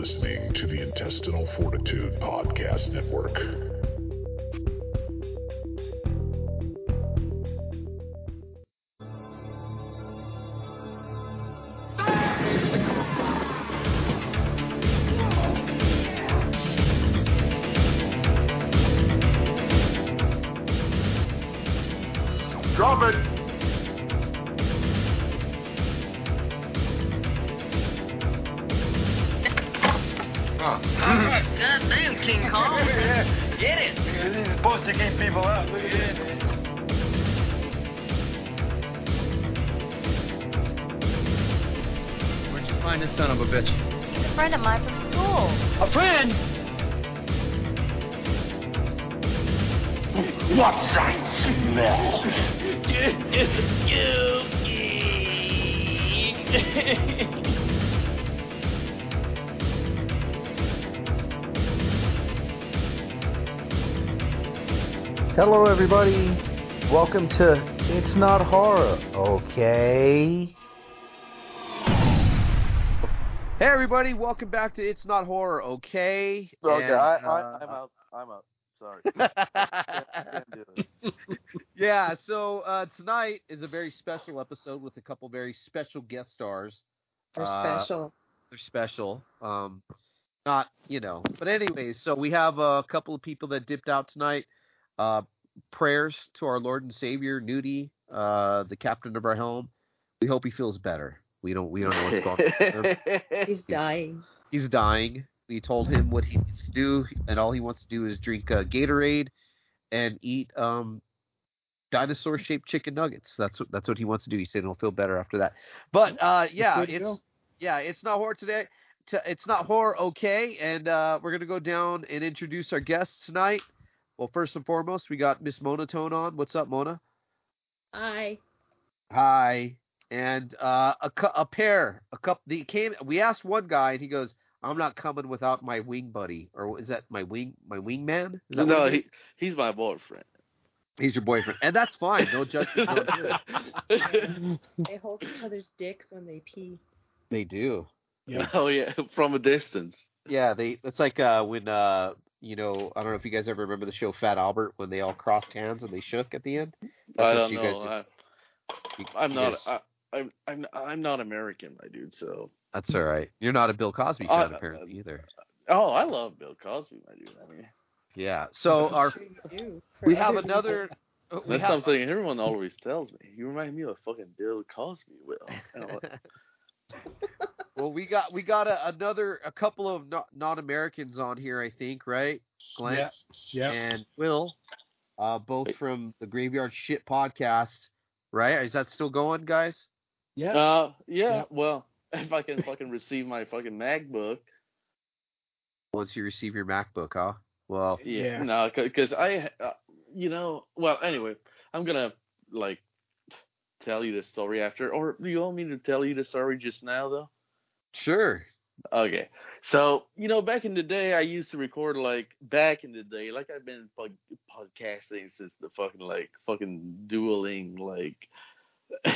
listening to the Intestinal Fortitude Podcast Network. Welcome to It's Not Horror, okay? Hey everybody, welcome back to It's Not Horror, okay? Okay, And, I, uh, I, I'm out. I'm out. Sorry. Can't do it. yeah, so uh, tonight is a very special episode with a couple very special guest stars. They're Uh, special. They're special. Um, not, you know. But anyways, so we have a couple of people that dipped out tonight. Uh, prayers to our Lord and Savior, Nudie, uh, the captain of our helm. We hope he feels better. We don't we don't know what's going on. He's dying. He's dying. We told him what he needs to do, and all he wants to do is drink uh, Gatorade and eat um, dinosaur-shaped chicken nuggets. That's what that's what he wants to do. He said he'll feel better after that. But uh, yeah, it's go. yeah, it's not horror today. It's not horror, okay? And uh, we're gonna go down and introduce our guests tonight. Well, first and foremost, we got Miss Monotone on. What's up, Mona? Hi. Hi. And uh, a cou- a pair, a couple. They came. We asked one guy, and he goes, "I'm not coming without my wing buddy, or is that my wing my wingman? Is that no, what he, he's my boyfriend. he's your boyfriend, and that's fine. No judgment. No judgment. They hold each other's dicks when they pee. they do. oh yeah, from a distance. Yeah, they. It's like uh, when uh, you know, I don't know if you guys ever remember the show Fat Albert when they all crossed hands and they shook at the end. That's I don't know. do. I, I'm not. guys- I, I'm. I'm. I'm not American, my dude. So. that's all right. You're not a Bill Cosby Uh, fan, apparently either. Oh, I love Bill Cosby, my dude. I mean, Yeah. So our Sure you do. For we have another. uh, we that's have, something everyone always tells me. You remind me of fucking Bill Cosby. Will. You know, well, we got we got a, another a couple of no, non-Americans on here, I think, right? Glenn Yeah. Yeah. and Will, uh, both from the Graveyard Shit podcast, right? Is that still going, guys? Yeah. Uh, yeah. Yeah. Well, if I can fucking receive my fucking MacBook, Once you receive your MacBook, huh? Well, yeah, Yeah. no, because I, uh, you know, well, anyway, I'm gonna like tell you the story after, or do you want me to tell you the story just now, though? Sure. Okay, so you know, back in the day, I used to record like back in the day, like I've been pod- podcasting since the fucking like fucking dueling like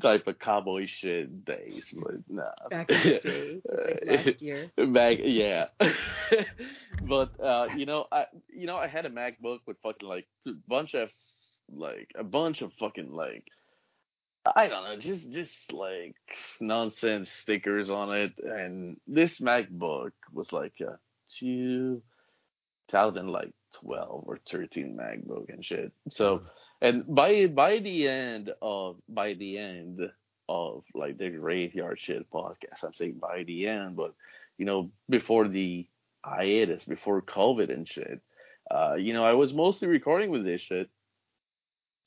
type of cowboy shit days, but nah. Back in the day, like last year. Back, yeah. but uh, you know, I you know I had a MacBook with fucking like a bunch of like a bunch of fucking like I don't know, just just like nonsense stickers on it, and this MacBook was like a two thousand like twelve or thirteen MacBook and shit. So and by by the end of by the end of like the graveyard shit podcast, I'm saying by the end, but you know before the hiatus, before COVID and shit, uh, you know I was mostly recording with this shit,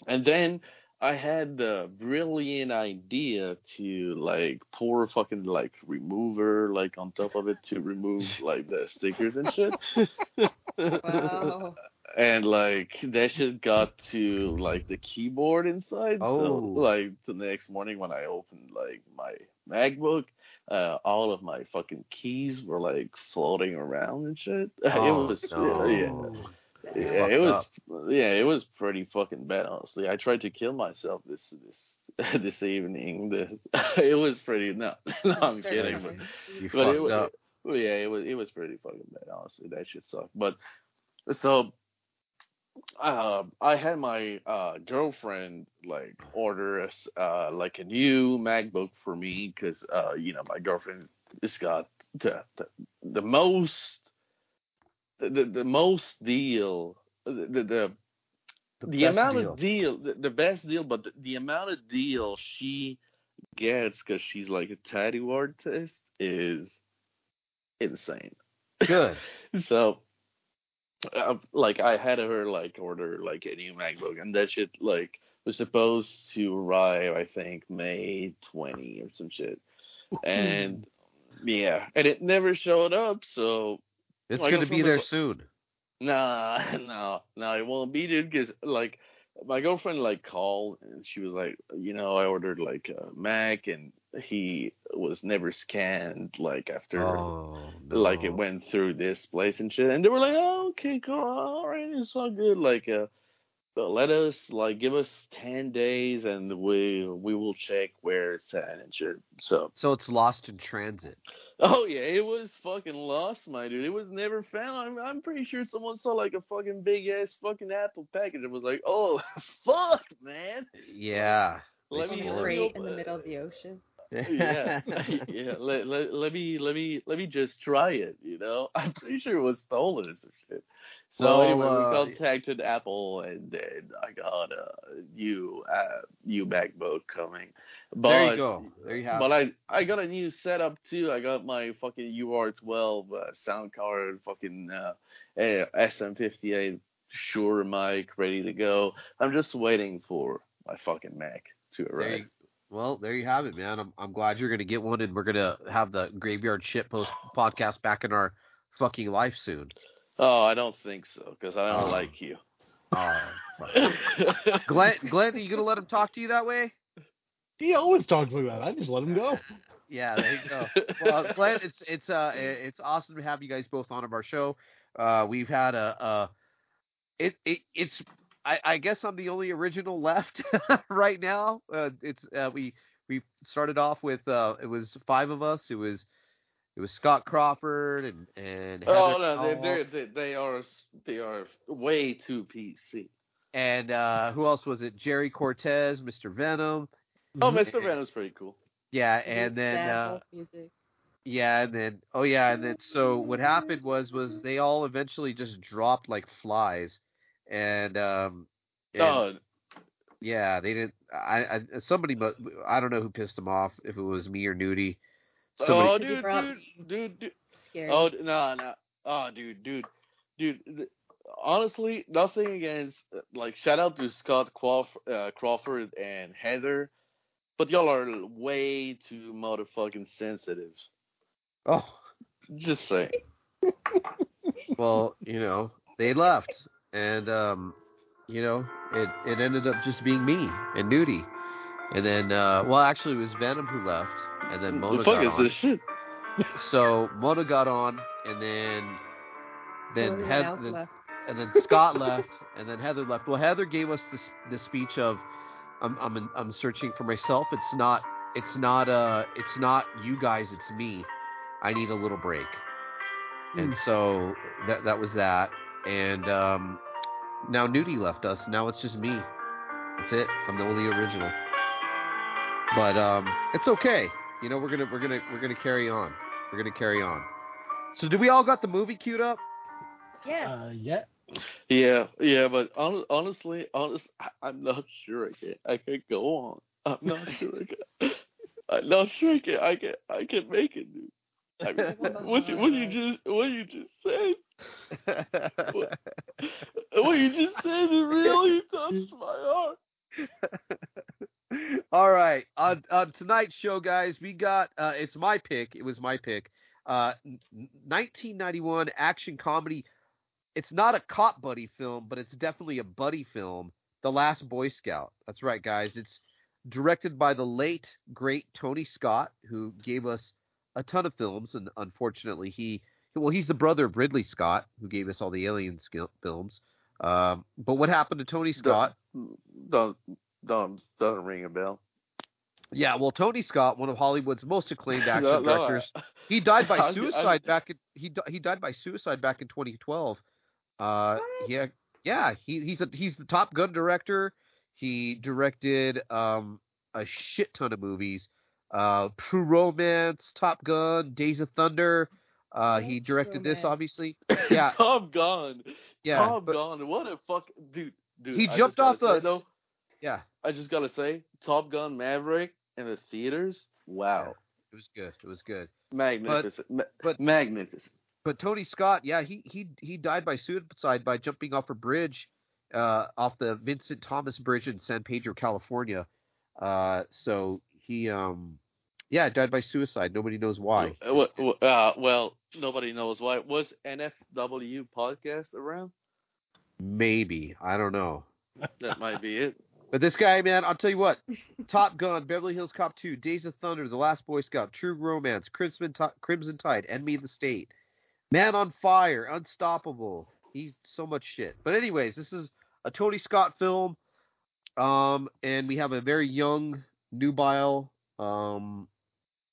and then I had the brilliant idea to like pour fucking like remover like on top of it to remove like the stickers and shit. Wow. and like that shit got to like the keyboard inside. So Oh. like the next morning when I opened like my MacBook, uh, all of my fucking keys were like floating around and shit. Oh, it was no. yeah. Yeah, it was up. yeah, it was pretty fucking bad honestly. I tried to kill myself this this this evening. The, it was pretty no, no I'm kidding, but You but it, fucked wa- up. Well, yeah, it was it was pretty fucking bad. Honestly, that shit sucked. But so uh, I had my uh, girlfriend like order us uh, like a new MacBook for me because uh, you know my girlfriend has got the the, the most the, the most deal the the, the The the amount deal. of deal, the, the best deal, but the, the amount of deal she gets because she's like a tattoo artist is insane. Good. So, uh, like, I had her like order like a new MacBook, and that shit like was supposed to arrive, I think, May twenty or some shit, and yeah, and it never showed up. So It's going to be there soon. Nah, no, no, it won't be, dude. Because like, my girlfriend like called and she was like, you know, I ordered like a Mac and he was never scanned like after Oh, like it went through this place and shit. And they were like, oh, okay, cool, all right, it's all good. Like, uh, but let us like give us ten days and we we will check where it's at and shit. So So it's lost in transit. Oh yeah, it was fucking lost, my dude. It was never found. I'm, I'm pretty sure someone saw like a fucking big ass fucking Apple package and was like, "Oh, fuck, man." Yeah. Let They me, On stole let a me crate op- in the middle of the ocean. yeah, yeah. Let, let, let me let me let me just try it. You know, I'm pretty sure it was stolen or some shit. So Well, anyway, uh, we contacted Apple, and then I got a new uh, new MacBook coming. But, there you go. There you have But it. I I got a new setup too. I got my fucking UR12 uh, sound card, fucking uh, eh, SM58 Shure mic ready to go. I'm just waiting for my fucking Mac to There arrive. you, well, there you have it, man. I'm I'm glad you're gonna get one, and we're gonna have the graveyard shit post podcast back in our fucking life soon. Oh, I don't think so because I don't Oh. like you. Oh. Glenn, Glenn, are you gonna let him talk to you that way? He always talks like that. I just let him go. Yeah, there you go. Well, Glenn, it's it's uh it's awesome to have you guys both on of our show. Uh, we've had a uh, it it it's I, I guess I'm the only original left right now. Uh, it's uh, we we started off with uh it was five of us. It was it was Scott Crawford and and oh no, they Cowell, they're, they they are they are way too PC. and uh who else was it? Jerry Cortez, Mr. Venom. Oh. Mr. Venom's pretty cool. Yeah, and then uh Yeah, and then oh yeah, and then so what happened was was they all eventually just dropped like flies, and um, and, Oh, yeah, they didn't. I, I somebody but I don't know who pissed them off if it was me or Nudie. Somebody, oh, dude, dude, dude, dude. Scary. Oh, no, no. Oh, dude, dude, dude. th- Honestly, nothing against. uh, Like, shout out to Scott Crawf- uh, Crawford and Heather, but y'all are way too motherfucking sensitive. oh Just saying. well, you know they left, and um, you know it it ended up just being me and Nudie, and then uh, well actually it was Venom who left, and then Mona the fuck got is on. this shit? So Mona got on, and then then Everyone Heath- else then- left. and then Scott left, and then Heather left. Well, Heather gave us this the speech of, "I'm I'm I'm searching for myself. It's not it's not uh it's not you guys. It's me. I need a little break." And so that that was that, and um, now Nudie left us. Now it's just me. That's it. I'm the only original. But um, it's okay. You know, we're gonna we're gonna we're gonna carry on. We're gonna carry on. So, do we all got the movie queued up? Yeah. Uh, yeah. Yeah, yeah, but hon- honestly, honest, I- I'm not sure I can. I can go on. I'm not sure I can. I'm not sure I can. I can. I can make it, dude. I mean, what you what you just what you just said what you just said it really touched my heart. All right. On, on tonight's show, guys, we got uh, it's my pick. It was my pick. Uh, 1991 action comedy. It's not a cop buddy film, but it's definitely a buddy film. The Last Boy Scout. That's right, guys. It's directed by the late great Tony Scott, who gave us a ton of films, and unfortunately, he well, he's the brother of Ridley Scott, who gave us all the Alien films. Um, but what happened to Tony Scott? Don't don't doesn't ring a bell. Yeah, well, Tony Scott, one of Hollywood's most acclaimed action No, no, directors, he died by I'm- suicide I'm- back in he he died by suicide back in 2012. Uh, yeah, yeah, he he's a he's the Top Gun director. He directed um a shit ton of movies. Uh, True Romance, Top Gun, Days of Thunder. Uh, he directed this, obviously. Yeah, Top Gun. yeah. Top but- Gun. What a fuck, dude. Dude, He I jumped off the- though, yeah, I just gotta say, Top Gun Maverick in the theaters. Wow, it was good. It was good. magnificent, Ma- but- magnificent. But Tony Scott, yeah, he he he died by suicide by jumping off a bridge, uh, off the Vincent Thomas Bridge in San Pedro, California. Uh, so he um, yeah, died by suicide. Nobody knows why. Uh, well, nobody knows why. Was NFW podcast around? Maybe I don't know. That might be it. But this guy, man, I'll tell you what: Top Gun, Beverly Hills Cop 2, Days of Thunder, The Last Boy Scout, True Romance, Crimson Ti- Crimson Tide, Enemy of the State, Man on Fire, Unstoppable. He's so much shit. But anyways, this is a Tony Scott film, um, and we have a very young, nubile, um,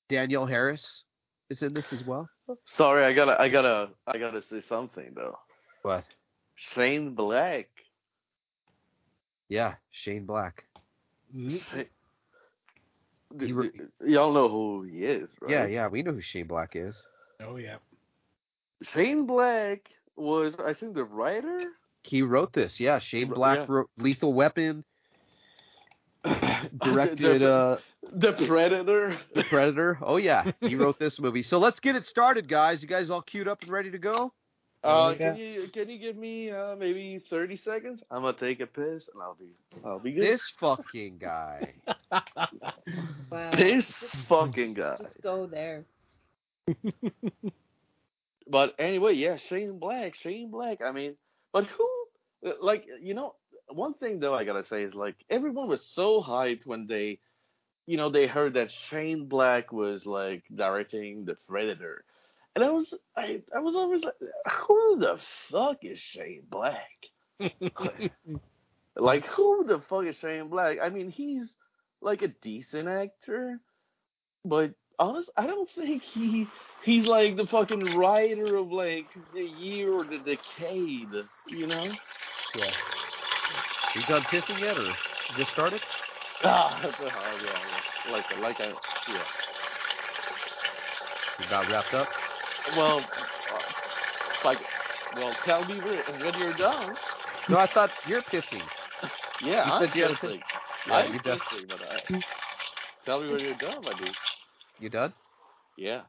Danielle Harris is in this as well. Sorry, I gotta, I gotta, I gotta say something though. What? Shane Black. Yeah, Shane Black. Mhm. D- He re- d- y'all know who he is, right? Yeah, yeah, we know who Shane Black is. Oh yeah. Shane Black was, I think, the writer. He wrote this. Yeah, Shane Black yeah. wrote Lethal Weapon. directed The- uh The Predator. The Predator. Oh yeah, he wrote this movie. So let's get it started, guys. You guys all queued up and ready to go? Uh, can you can you give me uh, maybe thirty seconds? I'm gonna take a piss and I'll be I'll be good. This fucking guy. Wow. This Just- fucking guy. Just go there. But anyway, yeah, Shane Black, Shane Black. I mean, but who? Like, you know, one thing though I gotta say is like everyone was so hyped when they, you know, they heard that Shane Black was like directing The Predator, and I was, I, I was always like, who the fuck is Shane Black? like, who the fuck is Shane Black? I mean, he's like a decent actor, but honest, I don't think he he's like the fucking writer of like the year or the decade, you know? Yeah. You done pissing yet, or just started? Ah, yeah, yeah. Like like I yeah. You about wrapped up? Well, uh, like well, tell me when you're done. No, I thought you're pissing. Yeah, You I'm said you had a pissing. Yeah, I'm you done. pissing, but I, tell me when you're done, my dude. You done? Yeah.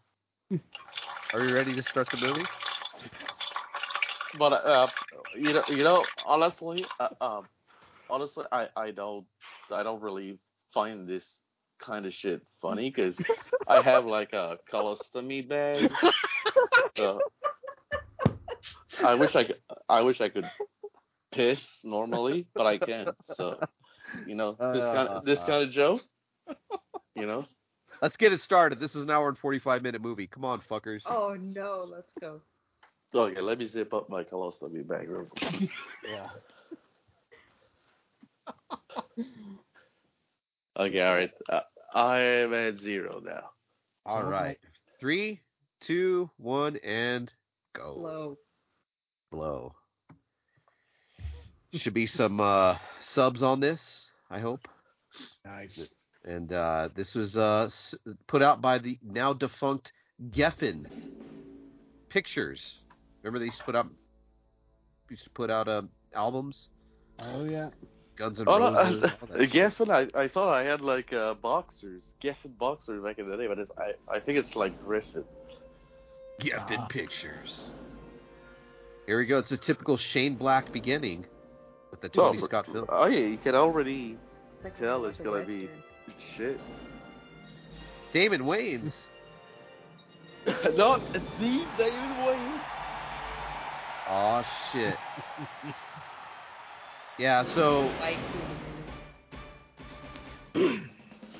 Are you ready to start the movie? But uh, you know, you know, honestly, uh, um, honestly, I, I don't, I don't really find this kind of shit funny because I have like a colostomy bag. So I wish I could, I wish I could piss normally, but I can't. So you know, this kind, of, this kind of joke, you know. Let's get it started. This is an hour and forty-five minute movie. Come on, fuckers. Oh no, let's go. Okay, let me zip up my colostomy bag real quick. Yeah. Okay, all right. Uh, I am at zero now. All right. Three, two, one, and go. Low. Blow. Should be some uh, subs on this, I hope. Nice. And uh, this was uh, put out by the now defunct Geffen Pictures. Remember they used to put out used to put out uh, albums, Oh yeah. Guns N' Oh no, Roses. all that. Geffen. I, I thought I had like uh, boxers, Geffen boxers back in the day, but it's, I I think it's like Griffin. Geffen Ah. Pictures. Here we go. It's a typical Shane Black beginning with the Tony Oh, Scott film. Oh yeah, you can already Like Tell it's gonna be- Western. shit. Damon Wayans. Not the David Wayne. Aw, shit. yeah, so Like,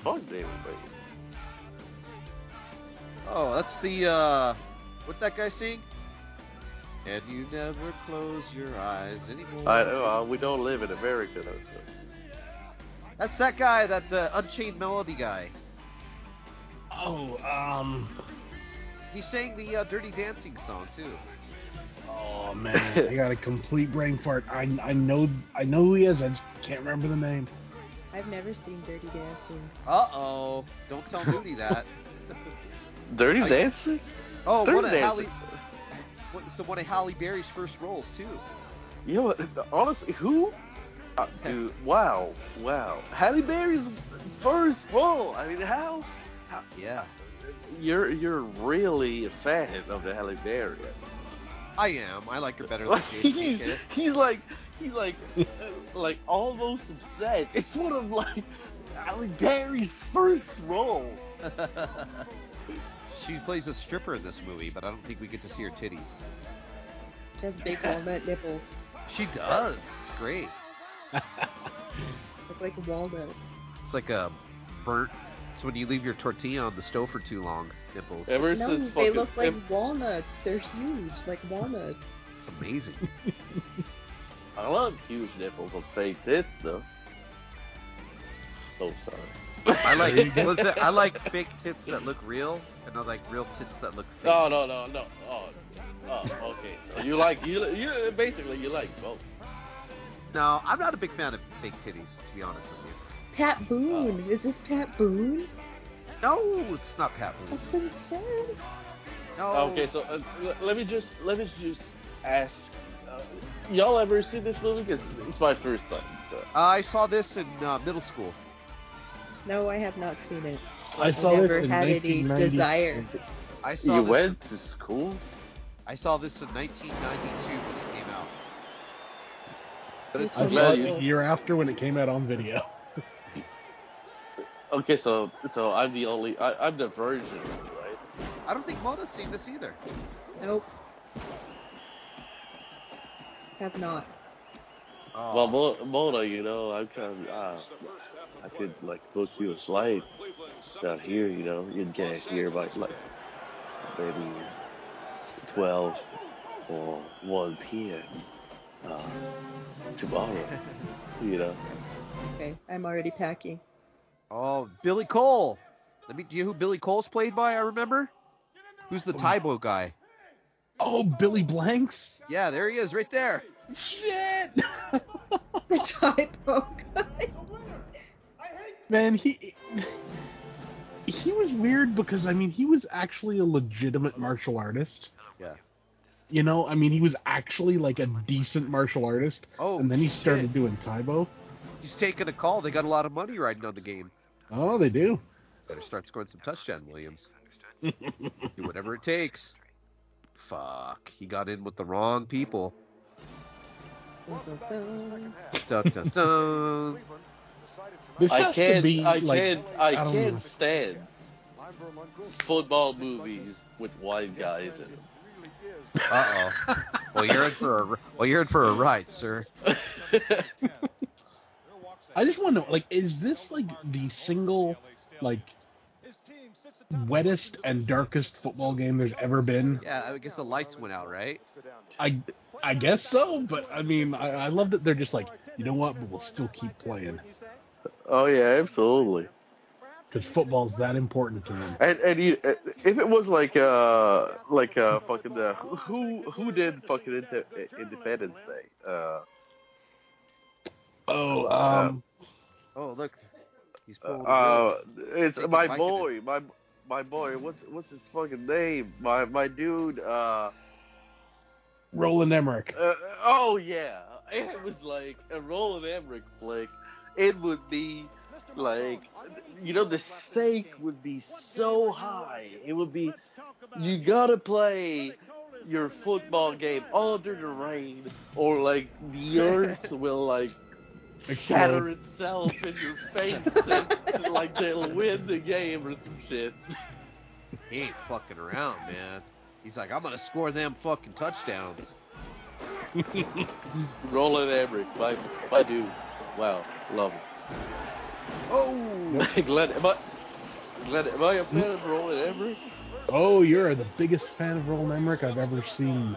Fuck David Wayne. Oh, that's the uh what that guy sing? And you never close your eyes anymore. I know uh, we don't live in America though. So. That's that guy, that the Unchained Melody guy. Oh, um, He sang the uh, Dirty Dancing song too. Oh man, I got a complete brain fart. I I know I know who he is. I just can't remember the name. I've never seen Dirty Dancing. Uh oh! Don't tell Moody that. Dirty Dancing? Oh, Dirty one of Dancing. Halle. What, so one of Halle Berry's first roles too. You know what? Honestly, who? Uh, dude, wow, wow. Halle Berry's first role. I mean, how? how Yeah, you're you're really a fan of the Halle Berry. I am. I like her better than Like, he's, he's like he's like uh, like almost upset. It's one of like Halle Berry's first role. she plays a stripper in this movie, but I don't think we get to see her titties. She has big walnut nipples. She does. It's great. Look like walnuts. It's like a burnt. It's when you leave your tortilla on the stove for too long. Nipples. Ever No, since they look like em- walnuts. They're huge, like walnuts. It's amazing. I love huge nipples on fake tits though. Oh sorry. I like. There you go. what's it? I like fake tits that look real, and I like real tits that look fake. No, no, no, no. Oh, oh, okay. So you like you you basically you like both. No, I'm not a big fan of fake titties, to be honest with you. Pat Boone. Oh. Is this Pat Boone? No, it's not Pat Boone. That's what it said. No. Okay, so uh, l- let me just let me just ask. Uh, y'all ever seen this movie? Because it's my first time. So. I saw this in uh, middle school. No, I have not seen it. I saw Never this in had any desire. I saw You this, went to school? I saw this in 1992 when it came out. But it's I saw it you- a year after when it came out on video. Okay, so so I'm the only I, I'm the virgin, right? I don't think Mona's seen this either. Nope. Have not. Oh. Well, Mo- Mona, you know, I'm kind of uh, I could like book you a flight down here. You know, you'd get here by like maybe twelve or one p.m. Uh, tomorrow. You know. Okay, I'm already packing. Oh, Billy Cole. Let me. Do you know who Billy Cole's played by? I remember. Who's the oh, Tae Bo guy? Oh, Billy Blanks. Yeah, there he is, right there. Shit. The typo guy. Man, he he was weird because I mean he was actually a legitimate martial artist. Yeah. You know, I mean he was actually like a decent martial artist, Oh, and then he shit. started doing Tae Bo. He's taking a call. They got a lot of money riding on the game. Oh, they do. Better start scoring some touchdown, Williams. Do whatever it takes. Fuck. He got in with the wrong people. Dun, dun, dun. This I can't. be I like can't. I, don't can't know. stand football movies with white guys in Uh oh. Well, you're in for a r- well, you're in for a ride, sir. them. I just want to know, like, is this like the single, like, wettest and darkest football game there's ever been? Yeah, I guess the lights went out, right? I, I guess so, but I mean, I, I love that they're just like, you know what, but we'll still keep playing oh yeah, absolutely. because football's that important to them. And and you, if it was like uh like uh fucking uh, who who did fucking Independence Day? Uh, Oh, um, Oh, look. He's pulling. uh, it's Take my boy, my my boy. What's what's his fucking name? My my dude. Uh, Roland Emmerich. uh oh yeah, it was like a Roland Emmerich flick. It would be like you know the stake would be so high. It would be you gotta play your football game under the rain or like the earth will like shatter itself in your face and like they'll win the game or some shit. He ain't fucking around, man. He's like, I'm gonna score them fucking touchdowns. Roland Emmerich, my my dude. Wow, love him. Oh. Glenn, am I, Glenn, am I a fan of Roland Emmerich? Oh, you're the biggest fan of Roland Emmerich I've ever seen.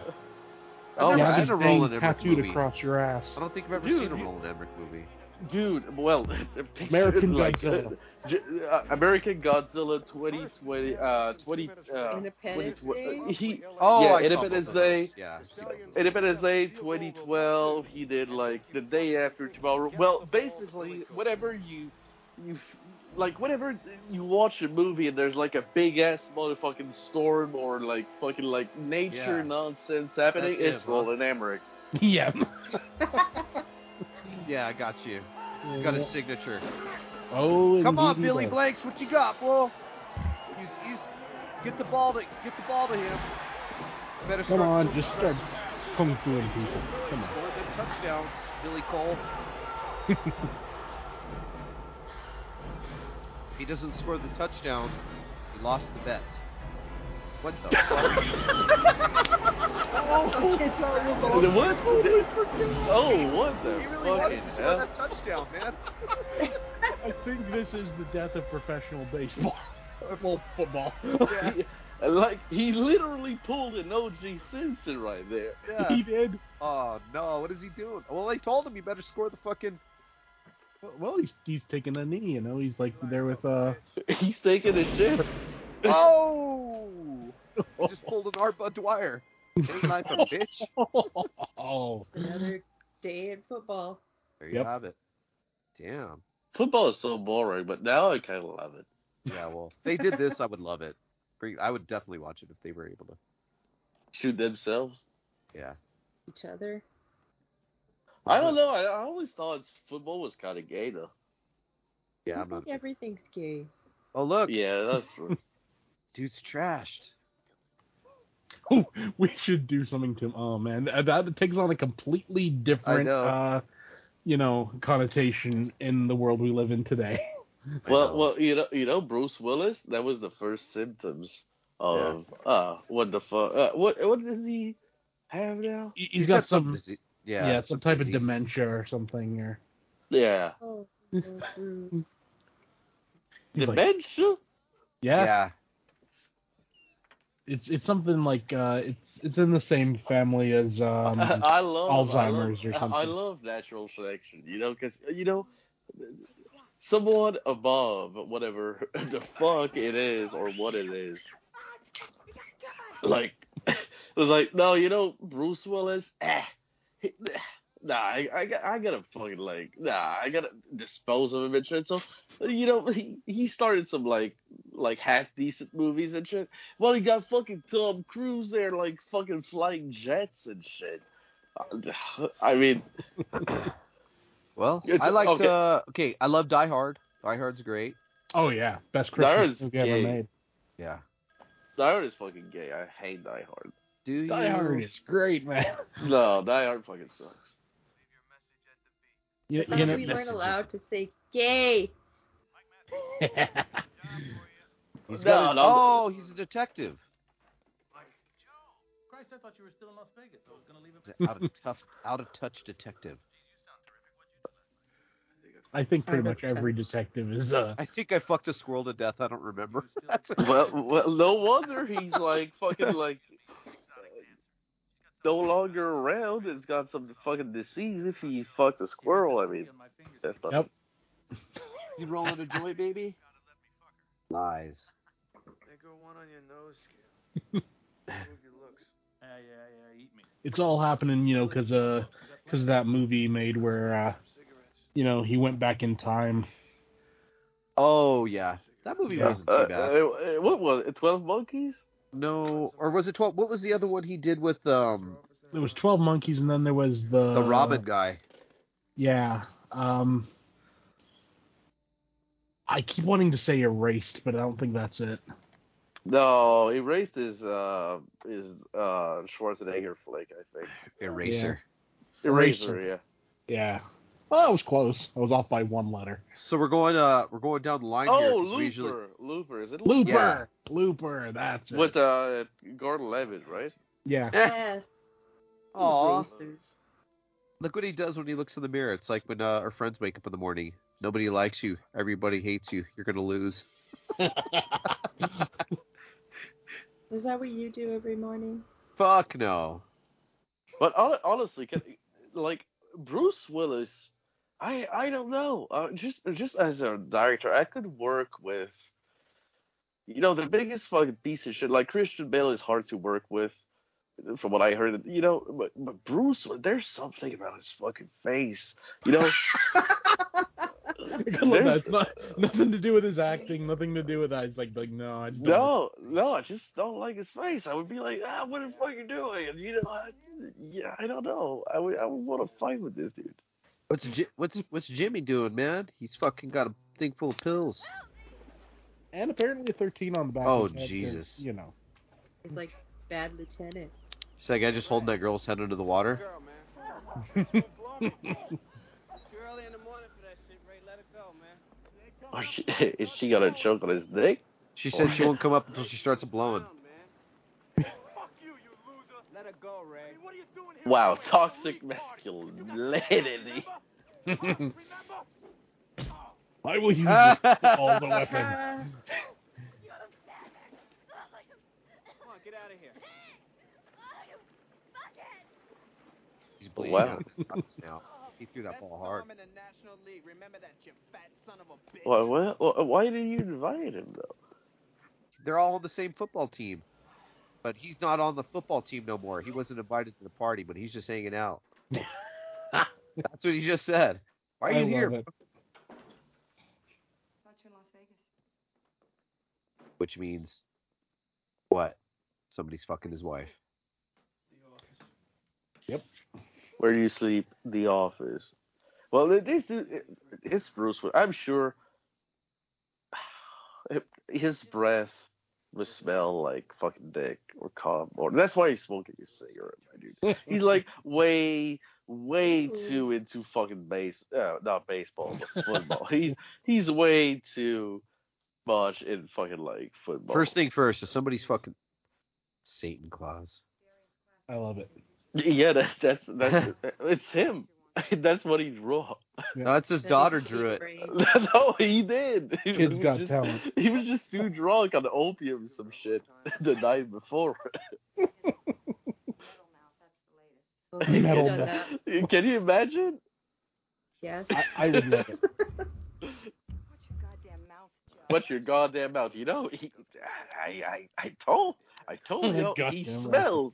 I've never You have seen his a name Roland Emmerich tattooed movie. across your ass. I don't think I've ever Dude, seen a Roland Emmerich movie. dude. Well, American like, Godzilla. uh, J- uh, American Godzilla 2020, uh, 20, uh, Independence 20 Day? He, Oh, yeah, I saw Independence both of. Day. Yeah. Independence Day 2012. He did like the day after tomorrow. Well, basically, whatever you, you, f- like whenever you watch a movie and there's like a big ass motherfucking storm or like fucking like nature Yeah. nonsense happening, That's it's him, huh? Roland Emmerich. yeah. Yeah, I got you. He's got his signature. Oh, Come on, Billy does. Blanks, what you got, boy? He's he's get the ball to get the ball to him. Better Come on, just start kung fuing people. Come on. Score them touchdowns, Billy Cole. if he doesn't score the touchdown, he lost the bet. What the fuck? The what? Oh, what the he really wanted to score hell? that touchdown, man. I think this is the death of professional baseball. Well, football. Yeah. Like he literally pulled an O.J. Simpson right there. Yeah. He did. Oh no, what is he doing? Well, they told him he better score the fucking. Well, he's he's taking a knee. You know, he's like there with uh. He's taking a shit. Oh! He just pulled an R. Budd Dwyer. Ain't life a bitch? oh. Another day in football. There you Yep. have it. Damn. Football is so boring, but now I kind of love it. Yeah, well, if they did this, I would love it. I would definitely watch it if they were able to. Shoot themselves. Yeah. Each other. I don't know. I, I always thought football was kind of gay though. Yeah, I I'm not. think everything's gay. Oh look, Yeah, that's dude's trashed. Ooh, we should do something to. Oh man, that, that takes on a completely different, know. uh, you know, connotation in the world we live in today. Well, know. well, you know, you know, Bruce Willis. That was the first symptoms of uh, what the fuck? Uh, what what does he have now? He- he's got, some, dise- yeah, yeah, some type of dementia or something, or Yeah, Oh, oh, mm. he's like- dementia. yeah, Yeah. it's it's something like uh, it's it's in the same family as um. I love Alzheimer's I or something. I love natural selection. You know, because you know, someone above whatever the fuck it is or what it is. Like, it was like, no, you know, Bruce Willis. Eh, he, nah, I, I, got- I gotta fucking like, nah, I gotta dispose of him and shit. So, you know, he he started some like like half decent movies and shit. Well, he got fucking Tom Cruise there, like fucking flying jets and shit. I mean, Well, I liked. okay. uh Okay, I love Die Hard. Die Hard's great. Oh yeah, best That Christmas was movie ever made. Yeah. Die Hard is fucking gay. I hate Die Hard. Do you? Die Hard is great, man. No, Die Hard fucking sucks. You, you know, we weren't is allowed to say gay. He's No, got no. oh, he's a detective. Christ, I thought you were still in Las Vegas. I was going to leave it. Out of tough, out of touch detective. I think pretty much every detective is uh. I think I fucked a squirrel to death. I don't remember. Well, well, no wonder he's like fucking like no longer around. It's got some fucking disease. If he fucked a squirrel, I mean, that's not. Yep. you rolling a joint, baby? Lies. There go one on your nose, Skip. Your looks. Yeah, yeah, yeah. Eat me. It's all happening, you know, because uh, because of that movie he made where uh, you know, he went back in time. Oh yeah, that movie Yeah. wasn't too bad. uh, uh, what was it? Twelve Monkeys? No, or was it twelve? What was the other one he did with um There was Twelve Monkeys, and then there was the the Robin guy? Yeah. Um. I keep wanting to say erased, but I don't think that's it. No, Erased is uh is uh Schwarzenegger flick, I think. Eraser. Eraser, Eraser. yeah. Yeah. Well, I was close. I was off by one letter. So we're going uh we're going down the line here. Oh, 'cause Looper, usually- Looper, is it Looper. Yeah. Looper. That's it. With uh Gordon Levitt, right? yeah. Yes. Aw. Look what he does when he looks in the mirror. It's like when uh, our friends wake up in the morning. Nobody likes you. Everybody hates you. You're gonna lose. Is that what you do every morning? Fuck no. But honestly, can, like Bruce Willis, I I don't know. Uh, just just as a director, I could work with. You know, the biggest fucking piece of shit. Like Christian Bale is hard to work with, from what I heard. You know, but, but Bruce, there's something about his fucking face. You know, I love that. It's not nothing to do with his acting, nothing to do with that. It's like like no, I just don't no, no, I just don't like his face. I would be like, ah, what the fuck are you doing? And you know, I, yeah, I don't know. I would I would want to fight with this dude. What's Ji- what's what's Jimmy doing, man? He's fucking got a thing full of pills. And apparently a 13 on the back. Oh, of his head, 'cause, Jesus. You know. It's like bad lieutenant. It's that guy just holding that girl's head under the water. Oh, she, is she got a choke on his dick? She said she won't come up until she starts blowing. Wow, toxic masculinity. I will use it all the weapon. He's bleeding Wow. out his nuts now. He threw that ball hard. Why, what, why, why did you invite him though? They're all on the same football team. But he's not on the football team no more. He wasn't invited to the party, but he's just hanging out. That's what he just said. Why are I you love here? it. Which means what? Somebody's fucking his wife. Yep. Where do you sleep? The office. Well, th- this dude, it- it's Bruce. Willis. I'm sure his breath would smell like fucking dick or cum, or that's why he's smoking a cigarette, my dude. He's like way, way too into fucking base, uh, not baseball, but football. He's he's way too much in fucking like football. First thing first, is somebody's fucking Satan Claus. I love it. yeah, that, that's that's it's him. That's what he's drew. No, that's his That daughter drew it. no, he did. He Kid's was got just, talent. He was just too drunk on opium or some shit the night before. Metal you've done mouth. Can you imagine? Yes. I, I would love it. What's your goddamn mouth? Judge? What's your goddamn mouth? You know, he, I, I, I told, I told you, he Goddamn smells.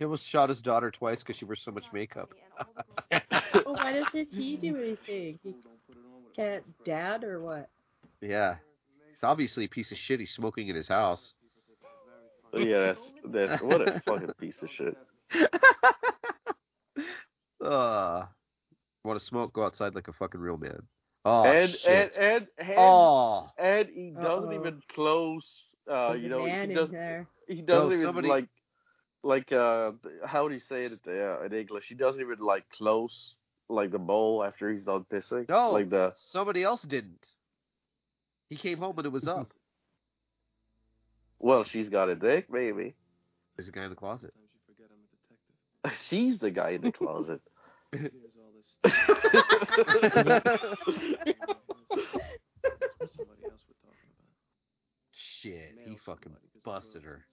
He almost shot his daughter twice because she wears so much makeup. well, why doesn't he do anything? He can't dad or what? Yeah. He's obviously a piece of shit. He's smoking in his house. Yeah, that's that's what a fucking piece of shit. uh, want to smoke? Go outside like a fucking real man. Oh, and, shit. and and and oh. and he doesn't Uh-oh. even close. Uh, There's you a know, man he in doesn't. there. He doesn't No, even somebody- like like uh how would he say it uh, in English? He doesn't even like close like the bowl after he's done pissing. No. like the Somebody else didn't. He came home and it was up. well, she's got a dick, maybe. There's a guy in the closet. She's the guy in the closet. Shit, he fucking busted her.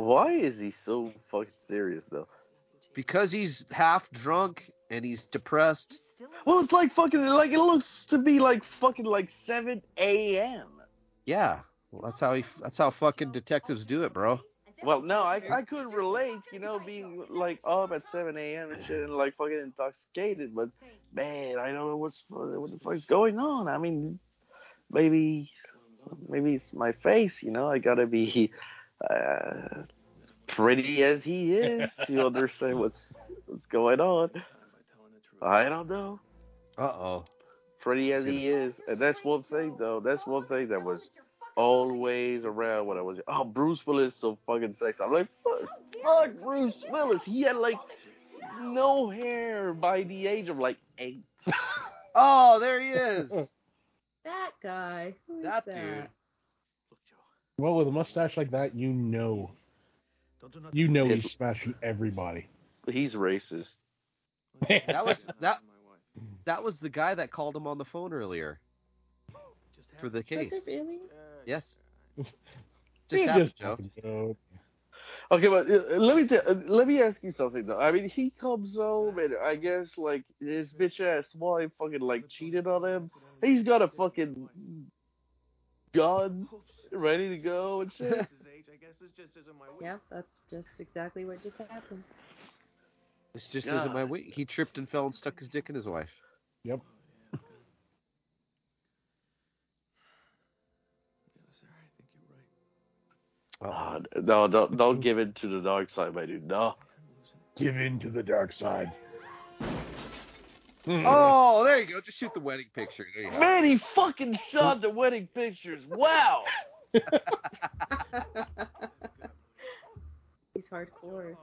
Why is he so fucking serious though? Because he's half drunk and he's depressed. Well, it's like fucking like it looks to be like fucking like seven a.m. Yeah. Well, that's how he. That's how fucking detectives do it, bro. Well, no, I I couldn't relate, you know, being like up at seven a.m. and shit and like fucking intoxicated. But man, I don't know what's what the fuck's going on. I mean, maybe maybe it's my face, you know. I gotta be uh, pretty as he is to understand what's what's going on. I don't know. Uh oh. Pretty as he is, and that's one thing though. That's one thing that was always around when I was. Oh, Bruce Willis is so fucking sexy. I'm like, fuck, fuck Bruce Willis. He had like no hair by the age of like eight. Oh, there he is. That guy. Who's That that? dude. Well, with a mustache like that, you know, you know he's smashing everybody. He's racist. That was that. That was the guy that called him on the phone earlier. for the Was case. it really? Yes. Just happened, just Joe. joke. Okay, but uh, let me tell, uh, let me ask you something though. I mean, he comes home and I guess like his bitch ass wife fucking like cheated on him. He's got a fucking gun ready to go and shit. His age, I guess this just isn't my way. Yeah, that's just exactly what just happened. This just isn't my way. He tripped and fell and stuck his dick in his wife. Yep. Yeah, sir, I think you're right. Well, Ah, no, don't don't give in to the dark side, my dude. No. Give in to the dark side. oh, there you go. Just shoot the wedding picture. There you. Man, he fucking shot the wedding pictures. Wow. He's hardcore.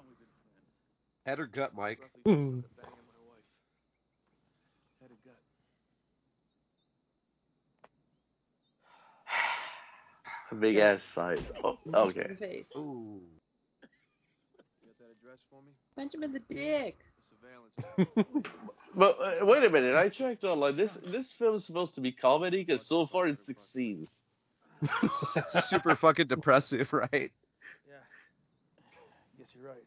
Head or gut, Mike? Hmm. Banging my wife. Had a gut. Big ass size. Oh, In okay. the face. Ooh. You got that address for me? Punch him in the dick. But uh, wait a minute, I checked online. This this film is supposed to be comedy because so far it succeeds. Super fucking depressive, right? yeah. Guess you're right.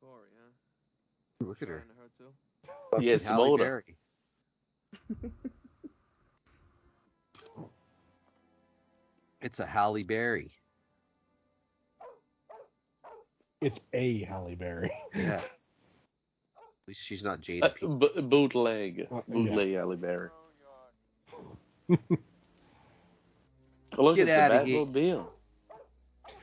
Corey, huh? Look at her. Into her too? It's a Halle Berry. It's a Halle Berry. Yes. At least she's not Jada Uh, b- bootleg, Uh, bootleg Halle Berry. Oh, look Get at the here. Batmobile.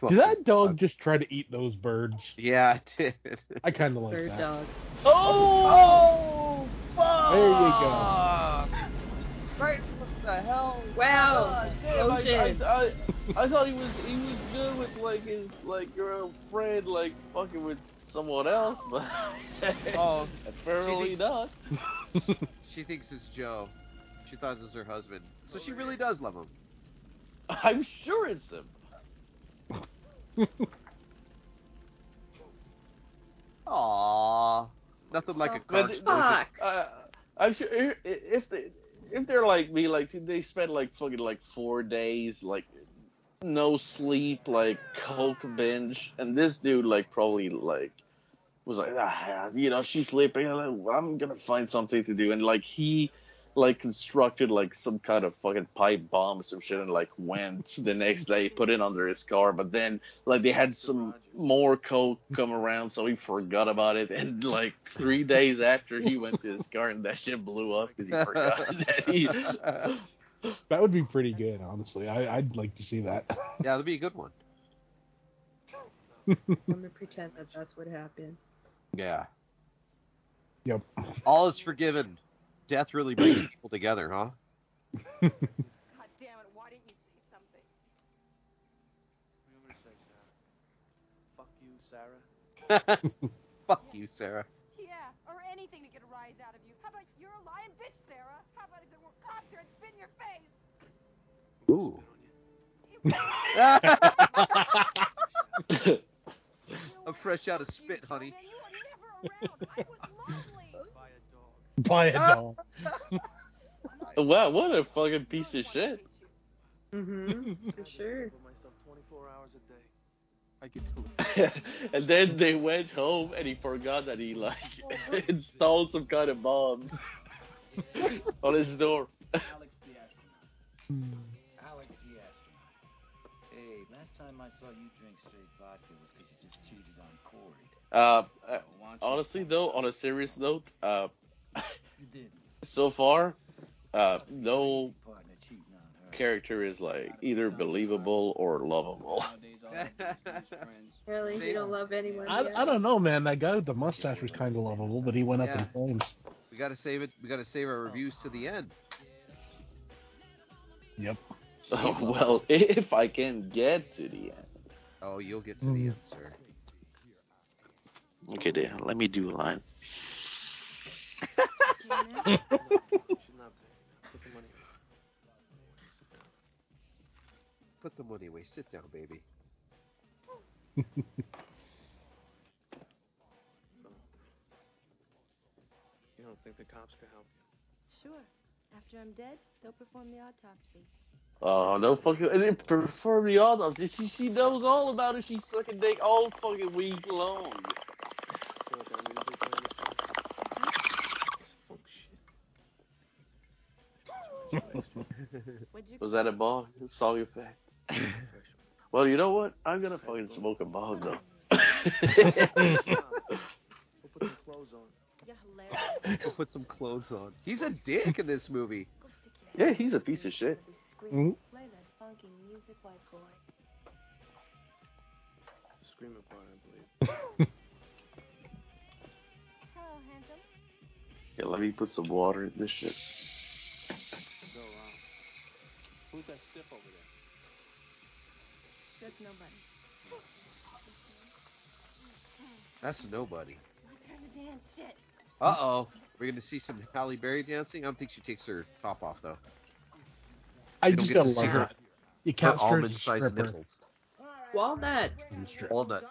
Did that dog just try to eat those birds? Yeah, it did. I kind of like Bird that. dog. Oh, fuck! There you go. Right, what the hell? Wow. Damn, I, I, I, I thought he was he was good with like his like girlfriend like fucking with someone else, but Oh, apparently thinks- not. she thinks it's Joe. She thought it was her husband. So she really does love him. I'm sure it's him. Aww. Nothing like a car But. Fuck. uh, I'm sure i- if they if they're like me, like they spend like fucking like four days like no sleep, like coke binge, and this dude like probably like was like ah, you know she's sleeping, I'm gonna find something to do, and like he like constructed like some kind of fucking pipe bomb or some shit and like went the next day put it under his car but then like they had some more coke come around so he forgot about it and like three days after he went to his car and that shit blew up because he forgot that he That would be pretty good, honestly. I, I'd like to see that. Yeah, that'd be a good one. I'm gonna pretend that that's what happened. Yeah. Yep. All is forgiven. Death really brings people together, huh? God damn it, why didn't you say something? What do you want me to say, Sarah? Fuck you, Sarah. Fuck you, Sarah. Yeah, or anything to get a rise out of you. How about you're a lying bitch, Sarah? How about if there were cops here and spit in your face? Ooh. I'm fresh out of spit, honey. You were never around. I was lonely. Buy a dog. Buy a dog. wow what a fucking piece of shit Mm-hmm. For sure. Put myself 24 hours a day. I get to and then they went home and he forgot that he like installed some kind of bomb on his door Alex the astronaut. Alex the astronaut. Hey, last time I saw you drink straight vodka was because you just cheated on Corey. uh, uh So why don't you honestly though on a serious note uh You did. so far uh no Partner cheating on her. character is like either believable or lovable Nowadays, all I do is use friends. Really? You don't love anyone? I, yet? I don't know, man. That guy with the mustache was kind of lovable, but he went up in flames. We gotta save it. We gotta save our reviews to the end. Yep. oh, well if i can get to the end Oh, you'll get to the end, sir. okay Dan, let me do a line Should not pay. Put the money away. Put the money away. Sit down, baby. You don't think the cops could help you? Sure. After I'm dead, they'll perform the autopsy. Oh no fucking and then perform the autopsy. She she knows all about it. She's sucking dick all fucking week long. Was that a bong? Song effect. well, you know what? I'm gonna fucking smoke a bong though. We'll put some clothes on. You're hilarious. He'll put some clothes on. He's a dick in this movie. yeah, he's a piece of shit. Mhm. Play that funky music, white boy. The screaming part, I believe. Hello, handsome. Yeah, let me put some water in this shit. So, who's that stiff over there? That's nobody. That's nobody. My turn to dance shit. Uh oh. We're going to see some Halle Berry dancing. I don't think she takes her top off, though. I don't just get gotta see love her- her. You can't strip almond sized stripper. nipples. Walnut. Walnut.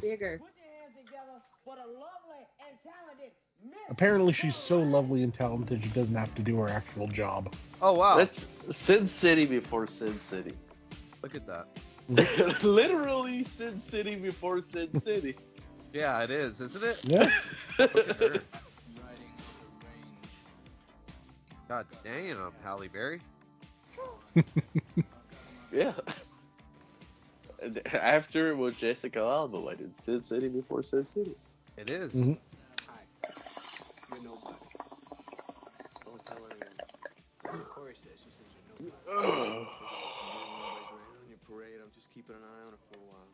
Bigger. Apparently, she's so lovely and talented, she doesn't have to do her actual job. Oh, wow. That's Sin City before Sin City. Look at that. Literally Sin City before Sin City. Yeah, it is, isn't it? Yeah. Look at her. God damn, Halle Berry. yeah. And after it was Jessica Alba, I did Sin City before Sin City. It is. Mhm. You're nobody. Don't tell anyone. Corey says she says you're on your parade. I'm just keeping an eye on her for a while.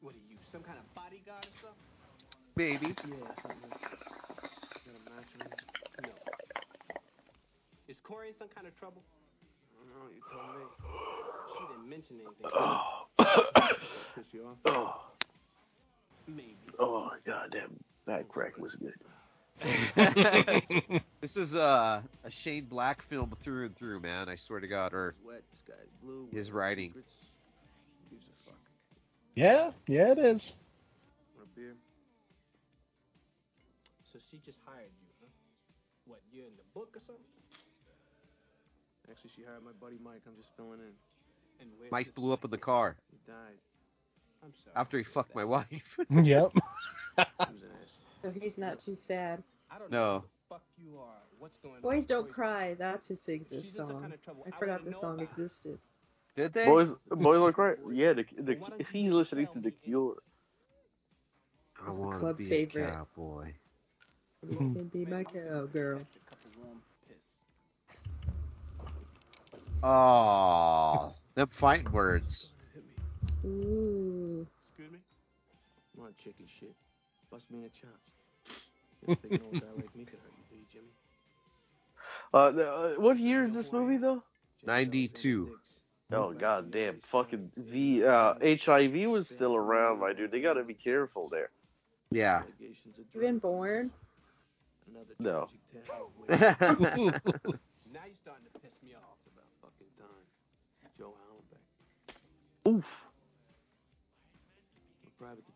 What are you, some kind of bodyguard or something? Maybe. Yeah, something. Got a match on? No. Is Corey in some kind of trouble? I. You told me. She didn't mention anything. Piss you off? Oh, Maybe. oh, goddamn, that crack was good. this is uh, a Shane Black film through and through, man. I swear to God. Or It's wet. This guy's blue. his writing. Secrets. Gives a fuck. Yeah, yeah, it is. Want a beer? So she just hired you, huh? What, you're in the book or something? Actually, she hired my buddy Mike. I'm just filling in. And Mike blew up in the car He died. I'm sorry. after he fucked my wife. Yep. He was an ass. So he's not too sad. I don't No. know fuck you are. What's going on? Boys don't cry. That's who sings She's this in some song. kind of. I I forgot wanna the song about existed. Did they? Boys, boys look Cry? Yeah, the, the, if he's listening to The Cure. I want to club be favorite. a cowboy. You can be my cowgirl. Catch a couple warm piss. Oh, them fighting words. Ooh. Excuse me? Come on, chicken shit. Bust me in the chops. You think an old guy like me could hurt you, do you, Jimmy? Uh, the- uh, what year is this movie though? 92. Oh god damn, Fucking the uh, HIV was still around, my dude. They gotta be careful there. Yeah. You been born? No. tragic tale of witch. now you're starting to piss me off. About fucking time. Joe Hallenbeck. Oof. A private detective. You like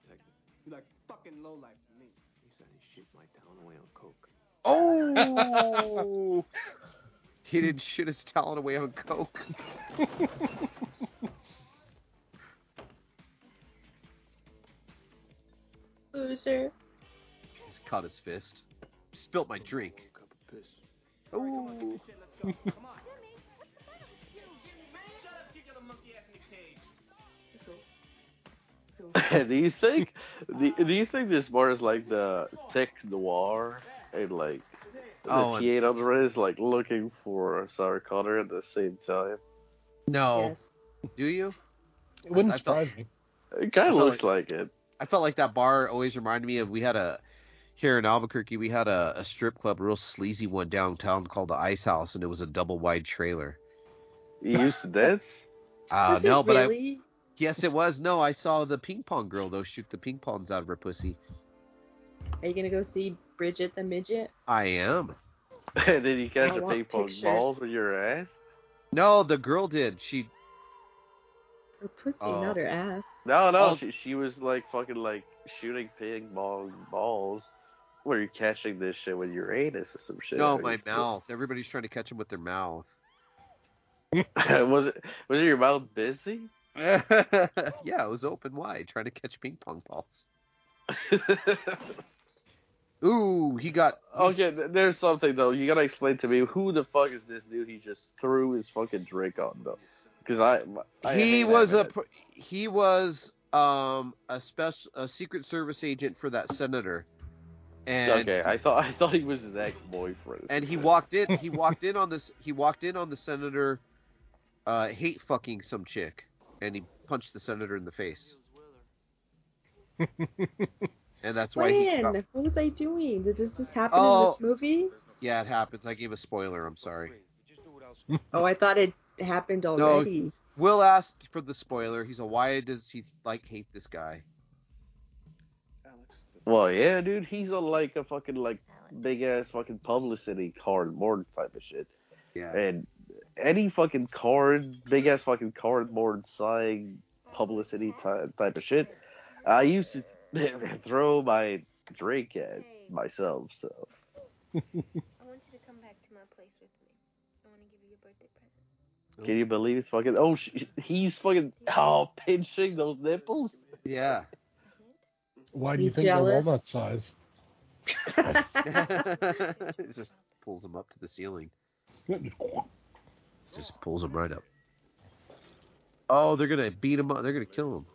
fucking lowlife to me. He said he shit my town away on coke. oh. he didn't shit his talent away on coke. Loser. He's caught his fist. Spilt my drink. One do you think? Do, do you think this bar is like the tech noir and like the Oh, and- T8 under is like looking for Sarah Connor at the same time? No. Yes. Do you? It wouldn't I felt- surprise me. It kind of looks like it. I felt like that bar always reminded me of we had a here in Albuquerque we had a, a strip club, a real sleazy one downtown called the Ice House, and it was a double wide trailer. You used to dance. Uh, no, but I really? Yes it was. No, I saw the ping pong girl though shoot the ping pongs out of her pussy. Are you gonna go see Bridget the midget? I am. and then you catch I the ping pong pictures. balls with your ass. No, the girl did. She Her pussy, Oh. not her ass. No, no, Oh. she she was like fucking like shooting ping pong balls What are you catching this shit with your anus or some shit? No, my you- mouth. Everybody's trying to catch him with their mouth. was it was it your mouth busy? yeah, it was open wide, trying to catch ping pong balls. Ooh, he got. okay, th- there's something though. You gotta explain to me who the fuck is this dude? He just threw his fucking drink on though. Because I, I he was a pr- he was um a special a secret service agent for that senator, and okay, I thought I thought he was his ex boyfriend. and he walked in he walked in on this he walked in on the senator, uh hate fucking some chick, and he punched the senator in the face, and that's why he. When? What was I doing? Did this just happen Oh. in this oh. movie? Yeah, it happens. I gave a spoiler. I'm sorry. Oh, I thought it happened already. No, Will asked for the spoiler. He's a why does he like hate this guy? Well, yeah, dude, he's on like a fucking like big ass fucking publicity cardboard type of shit. Yeah. And any fucking card, big ass fucking cardboard sign publicity type type of shit, I used to throw my drink at myself. So I want you to come back to my place with me. I want to give you a birthday present. can you believe it's fucking? Oh, sh- he's fucking oh pinching those nipples. Yeah. Why do you You think jealous? they're walnut size? it just pulls them up to the ceiling. Just pulls him right up. Oh, they're gonna beat him up. They're gonna kill him.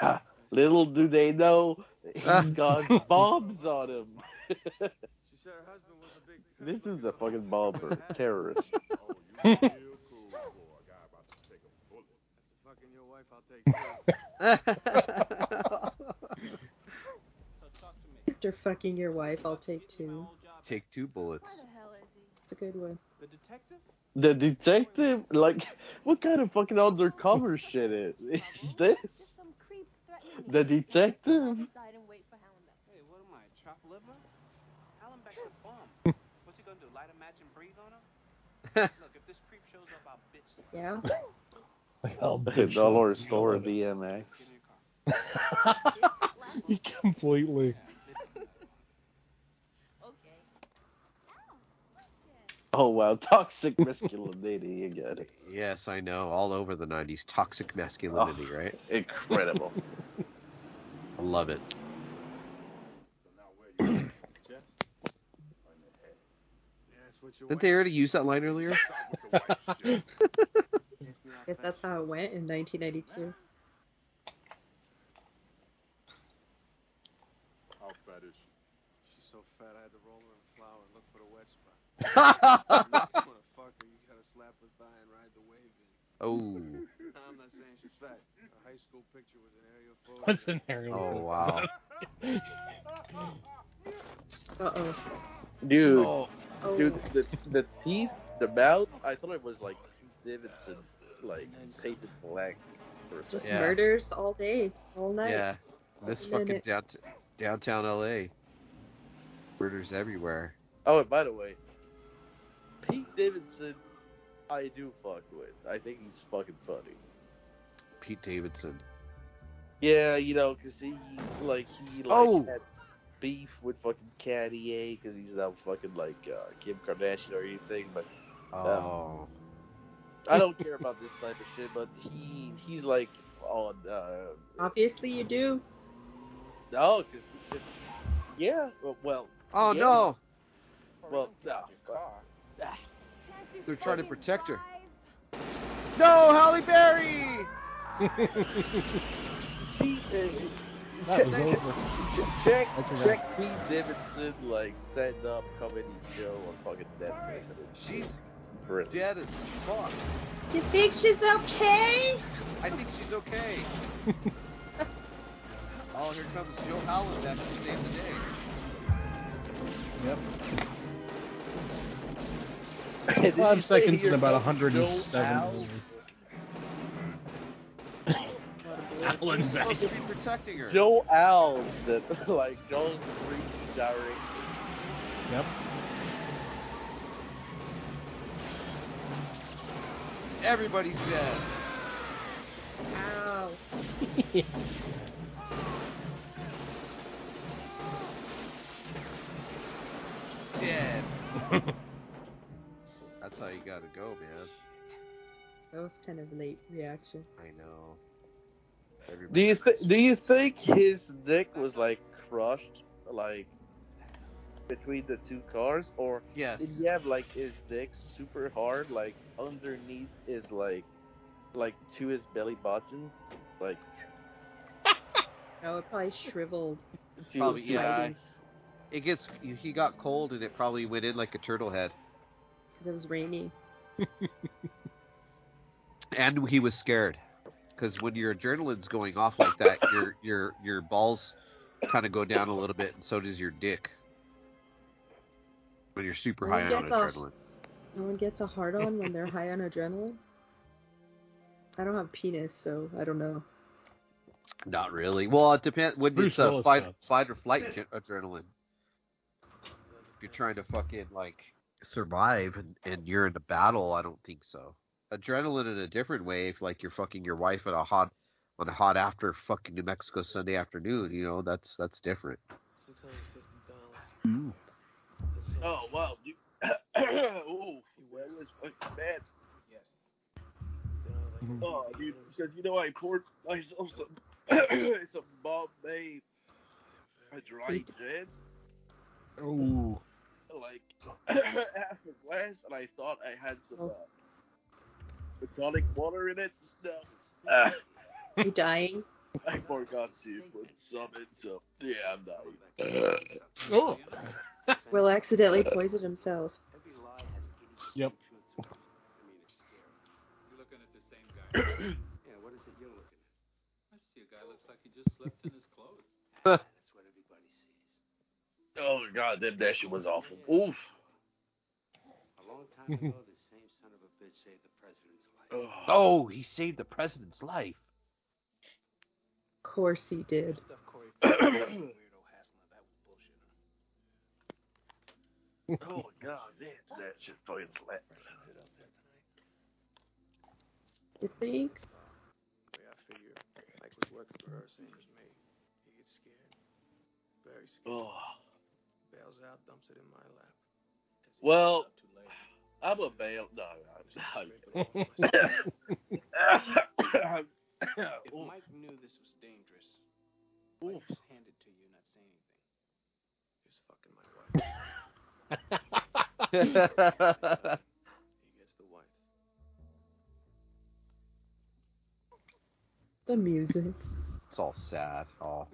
Little do they know, he's ah. got bombs on him. She said her husband was a big. This is a fucking bomber, terrorist. After fucking your wife, I'll take two. After fucking your wife, I'll take two. Take two bullets. It's a good one. The detective? The detective, like, what kind of fucking undercover shit is, is this? Just some creep threatening The detective? Inside and wait for Hallenbeck. Hey, what am I, chop liver? Hallenbeck's a bum. What's he gonna do, light a match and breathe on him? Look, if this creep shows up, I'll bitch slap him. Yeah. Hell, Dollar store BMX. Give me a car. you completely. Oh wow, toxic masculinity, you get it. Yes, I know. All over the '90s, toxic masculinity, oh, right? Incredible. I love it. Yes, what your Didn't they already use that line earlier? I Guess that's how it went in 1992. How fat is she? She's so fat I had to roll her in flour and look for the wet spot. Motherfucker, you gotta slap her thigh and ride the wave in. oh. I'm not saying she's fat. Her high school picture was an aerial photo. What's in there? Oh wow. Uh oh. Dude, Oh. Oh. dude, the, the teeth, the mouth, I thought it was like Davidson, like painted black for a Just second. Yeah. murders all day, all night. Yeah. This All fucking minute. downtown LA. Murders everywhere. Oh, and by the way, Pete Davidson, I do fuck with. I think he's fucking funny. Pete Davidson. Yeah, you know, because he like he like Oh. had beef with fucking Cartier because he's not fucking like uh, Kim Kardashian or anything. But Oh. I don't care about this type of shit. But he he's like on uh Obviously, you do. no, because yeah, well, well Oh yeah. no. well no. But- They're trying to protect her. No, Halle Berry. She, uh, That was check, over. check, I check Pete Davidson like stand up comedy show on fucking Netflix. and it's She's brilliant. dead as fuck. You think she's okay? I think she's okay. oh, here comes Joe Hallenbeck to save the day. Yep. Five seconds and about 107. Alan's owls protecting her. Joe Al's that like Joe's freaking gyrating. Yep. Everybody's dead. Ow. dead. gotta go, man. That was kind of late reaction. I know. Do you th- do you think his dick was like crushed, like between the two cars, or Yes. did he have like his dick super hard, like underneath his like, like to his belly button, like Oh, it probably shriveled. Probably, yeah. It gets he got cold and it probably went in like a turtle head. Because it was rainy. And he was scared because when your adrenaline's going off like that, your your your balls kind of go down a little bit, and so does your dick. When you're super high on get off. adrenaline. No one gets a hard on when they're high on adrenaline. I don't have penis, so I don't know. Not really. Well, it depends. When Bruce it's a fight, fight or flight adrenaline. If you're trying to fucking like survive and, and you're in a battle, I don't think so. Adrenaline in a different way. If like you're fucking your wife at a hot on a hot after fucking New Mexico Sunday afternoon, you know that's that's different. Six hundred fifty dollars. Oh wow, dude. oh, that was fucking bad. Yes. Then I was like, Oh, dude, because you know I poured myself some some Bombay a dry gin, Oh. Like half a glass, and I thought I had some uh, tonic water in it. No, uh, You dying? I forgot to put some in, so yeah, I'm dying. Oh. Will accidentally poison himself. Every lie has 80% Yep. truth to it. I mean, it's scary. You're looking at the same guy. yeah, what is it you're looking at? I see a guy looks like he just slept in his clothes. That's what everybody sees. Oh god, that that shit was awful. Oof. A long time ago, the same son of a bitch saved the president's life. Oh, oh he saved the president's life. Of course he did. stuff Corey weirdo hassling that was bullshit. Oh god, that that shit fucking slapped. You think? Yeah, I figure Mike was working for her, same as me. He gets scared. Very scared. Oh. Bails out, dumps it in my lap. Well, finds out too late. I'm a bail. No, I'm If Oof. Mike knew this was dangerous, Oof. Mike just hand it to you, not say anything. He was fucking my wife. He gets the wife. The music. it's all sad. Oh,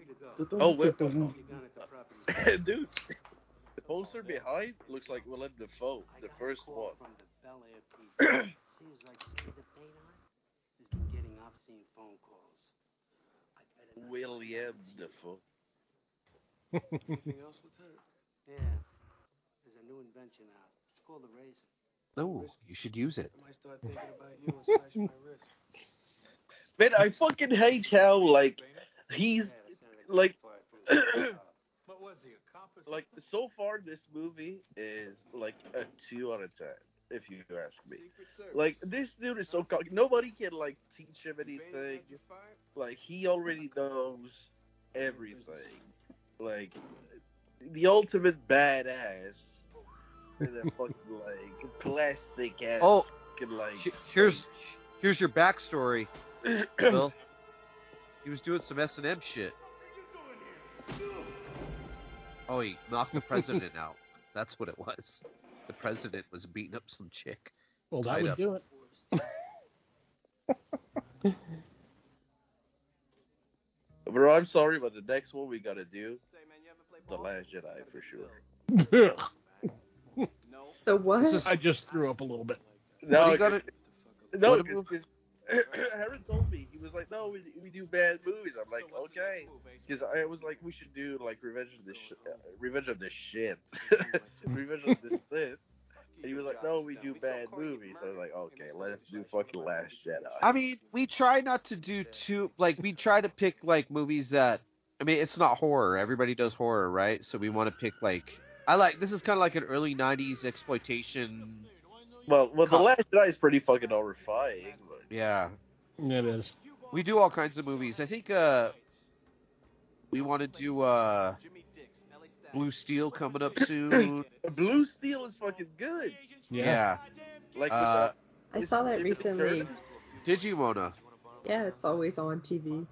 Oh, wait. You down at the property. Dude, the poster behind looks like Willem Dafoe, the first one. From the Bel Air police. Seems like the Date on has been getting obscene phone calls. I better William Dafoe. Anything else, Lieutenant? Yeah. There's a new invention out. It's called the razor. no, you should use it. I might start thinking about you and slash my wrist. Man, I fucking hate how like he's like What was he, a cop or like so far this movie is like a two out of ten, if you ask me. Like this dude is so cocky. Nobody can like teach him anything. Like he already knows everything. Like the ultimate badass. And a fucking like plastic ass. Oh, fucking, like Here's here's your backstory, Bill. He was doing some S and M shit. Oh, he knocked the president out. That's what it was. The president was beating up some chick. Well, that Tied would up. do it. Bro, I'm sorry, but the next one we gotta do, The Last Jedi for sure. So what? I just threw up a little bit. No, What do you gotta- no, what because Aaron told me he was like, no, we, we do bad movies. I'm like, okay, because I was like, we should do like Revenge of the sh- uh, Revenge of the shit, Revenge of the Sith. And he was like, no, we do bad movies. I was like, okay, let's do fucking Last Jedi. I mean, we try not to do too like we try to pick like movies that I mean, it's not horror. Everybody does horror, right? So we want to pick like I like this is kind of like an early '90s exploitation. well, well, The Last Jedi is pretty fucking horrifying. But Yeah, It is. we do all kinds of movies. I think uh we want to do uh Blue Steel coming up soon. Blue Steel is fucking good. Yeah. yeah. Like Uh, I saw that recently. Digimona. Yeah, it's always on TV.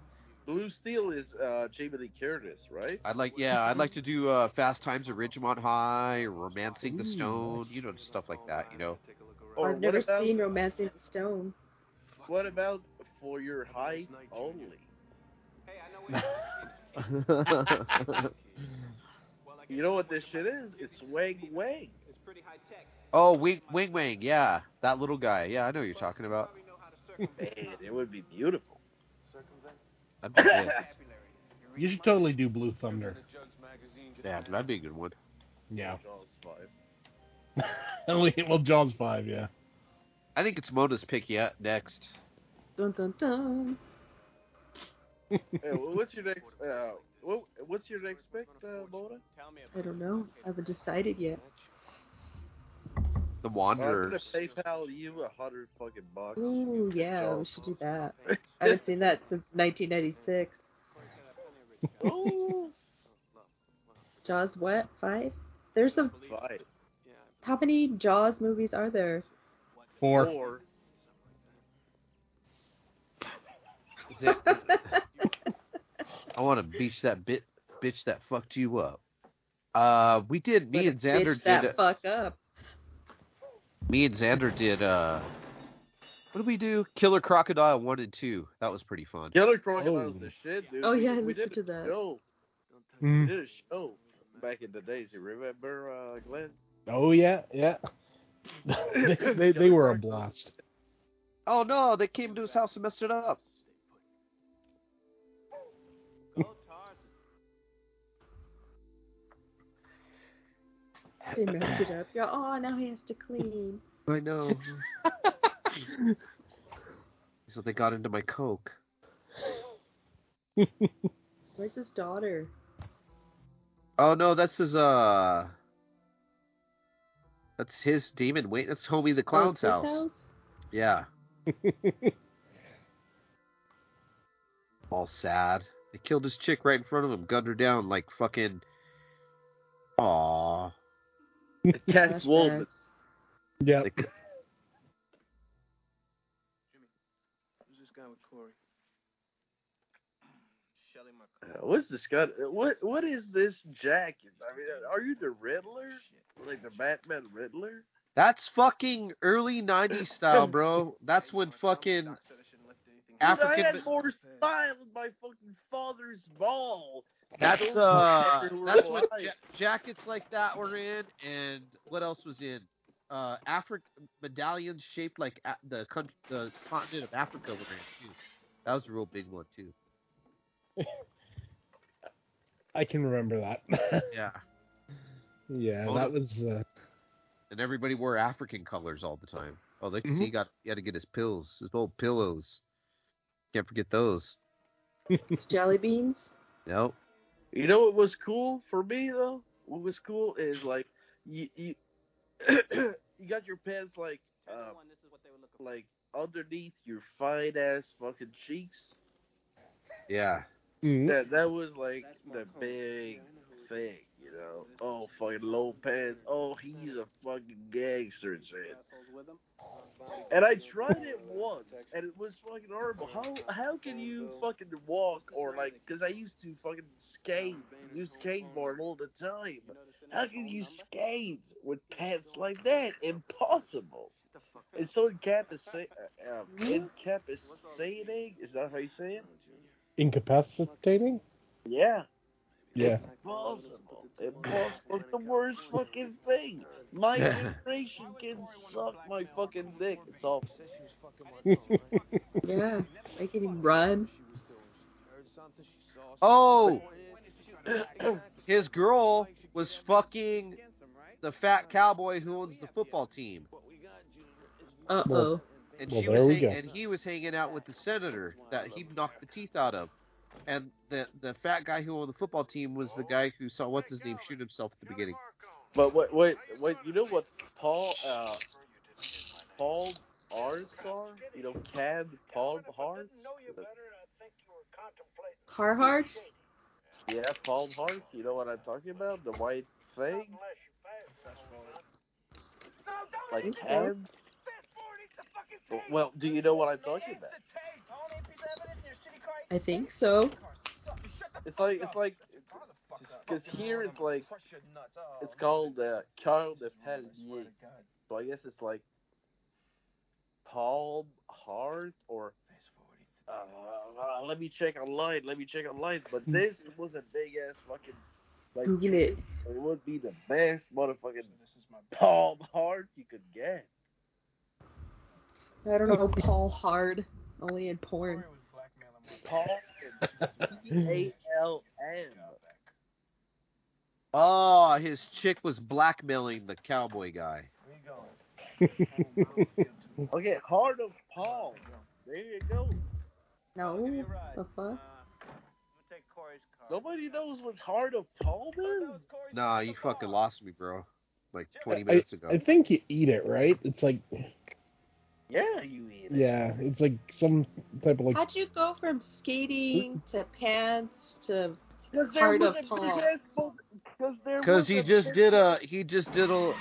Blue Steel is uh, Jamie Lee Curtis, right? I'd like, yeah, I'd like to do uh, Fast Times at Ridgemont High, or Romancing the Stone, you know, stuff like that, you know. Or I've never seen Romancing the Stone. What about for your height only? You know what this shit is? It's Wang Wang. oh, Wing Wing Wang, yeah, that little guy, yeah, I know what you're talking about. Man, it would be beautiful. That'd be good. You should totally do Blue Thunder. Yeah, that'd be a good one. Yeah. Jaws five. Well, Jaws 5, yeah. I think it's Mona's pick yet next. Dun dun dun. Hey, what's your next? Uh, what, what's your next pick, uh, Mona? I don't know. I haven't decided yet. The Wanderers. I'm gonna PayPal you a hundred fucking bucks. Ooh, yeah, we should do that. I haven't seen that since 1996. Ooh, Jaws what? Five? There's a. five, How many Jaws movies are there? Four. four. Is it- I want to beach that bit, bitch that fucked you up. Uh, we did. Me Better and Xander bitch that did. fuck up. Me and Xander did. Uh, what did we do? Killer Crocodile one and two. That was pretty fun. Killer Crocodile Oh. the shit, dude. Oh, We- yeah, I we did to that. Show. We Mm. did a show back in the days. You remember, uh, Glenn? Oh, yeah, yeah. they, they, they were a blast. Oh no, they came to his house and messed it up. They messed it up. Yeah, oh, now he has to clean. I know. so they got into my coke. Where's his daughter? Oh no, that's his. Uh, that's his demon. Wait, that's homie the Oh, clown's it's his house. house? Yeah. All sad. They killed his chick right in front of him, gunned her down like fucking. Aww. Cat's Woman. Yeah. They Who's this guy with Corey? Shelly Uh, what's this guy? What What is this jacket? I mean, are you the Riddler? Like the Batman Riddler? That's fucking early '90s style, bro. That's when fucking Dude, African. I had more style in my fucking father's ball. That's Those uh, that's when alive. ja- jackets like that were in, and what else was in? Uh, Africa medallions shaped like a- the country, the continent of Africa were in too. That was a real big one too. I can remember that. Yeah, yeah, Well, that was. Uh, and everybody wore African colors all the time. Oh, they Mhm. he got he had to get his pills, his old pillows. Can't forget those. Jelly beans? Nope. You know what was cool for me though? What was cool is like you you, you got your pants like uh, like underneath your fine ass fucking cheeks. Yeah. mm, That that was like the big thing, you know. Oh fucking low pants. Oh he's a fucking gangster and shit. And I tried it once, and it was fucking horrible. How how can you fucking walk or like? Because I used to fucking skate, do skateboard all the time. How can you skate with pants like that? Impossible. And so incapacitating. Uh, um, incapacitating. Is that how you say it? incapacitating? Yeah. Yeah. Impossible. Impossible. It's the worst fucking thing. My generation can suck my fucking dick. It's all. Yeah. Making him run. Oh, his girl was fucking the fat cowboy who owns the football team. Uh oh. and Well, she was hang- and he was hanging out with the senator that he knocked the teeth out of. And the the fat guy who owned the football team was the guy who saw what's his name shoot himself at the beginning. But wait, wait, wait. You know what Paul, uh, Paul Arscar? You know, Cad Paul Hart? Carhartt? Yeah, Paul Hart. You know what I'm talking about? The white thing? Like Think. Cad? Well, do you know what I'm talking about? I think so. It's like it's like because here it's like it's called uh, Carl de Palier. So I guess it's like Palm Heart or uh, uh, let me check online. Let me check online. But this was a big ass fucking like Google it. It would be the best motherfucking Palm Heart you could get. I don't know Paul Hard. Only in porn. Paul A L M. Oh, his chick was blackmailing the cowboy guy. Okay, Heart of Paul. There you go. No. The fuck? Nobody knows what Heart of Paul is. Nah, you fucking lost me, bro. Like 20 minutes ago. I think you eat it, right? It's like, Yeah, you eat yeah, it's like some type of like. How'd you go from skating to pants to Because there Heart was of a big Paul? Because there Because he a just did a he just did a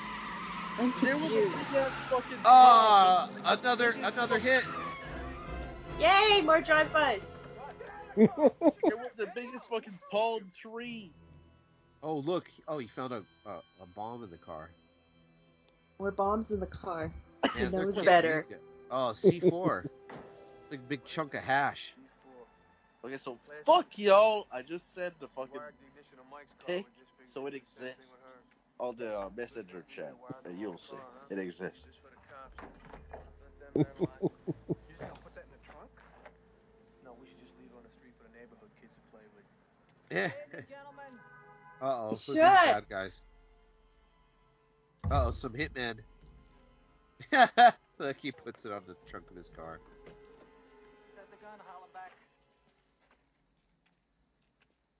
I'm There was a confused. big ass fucking. ah another another hit. Yay! More drive-bys. There was the biggest fucking palm tree. Oh look! Oh, he found a a, a bomb in the car. More bombs in the car. He Man, they're better. these. Oh, C4. big big chunk of hash. Okay, so fuck y'all. I just said the fucking pic, so it exists on the uh, messenger chat, and you'll see it exists. No, we should just leave it on the street for the neighborhood kids to play with. Yeah. Uh oh, You so these should. bad guys. Uh oh, some hitman. Look, he puts it on the trunk of his car.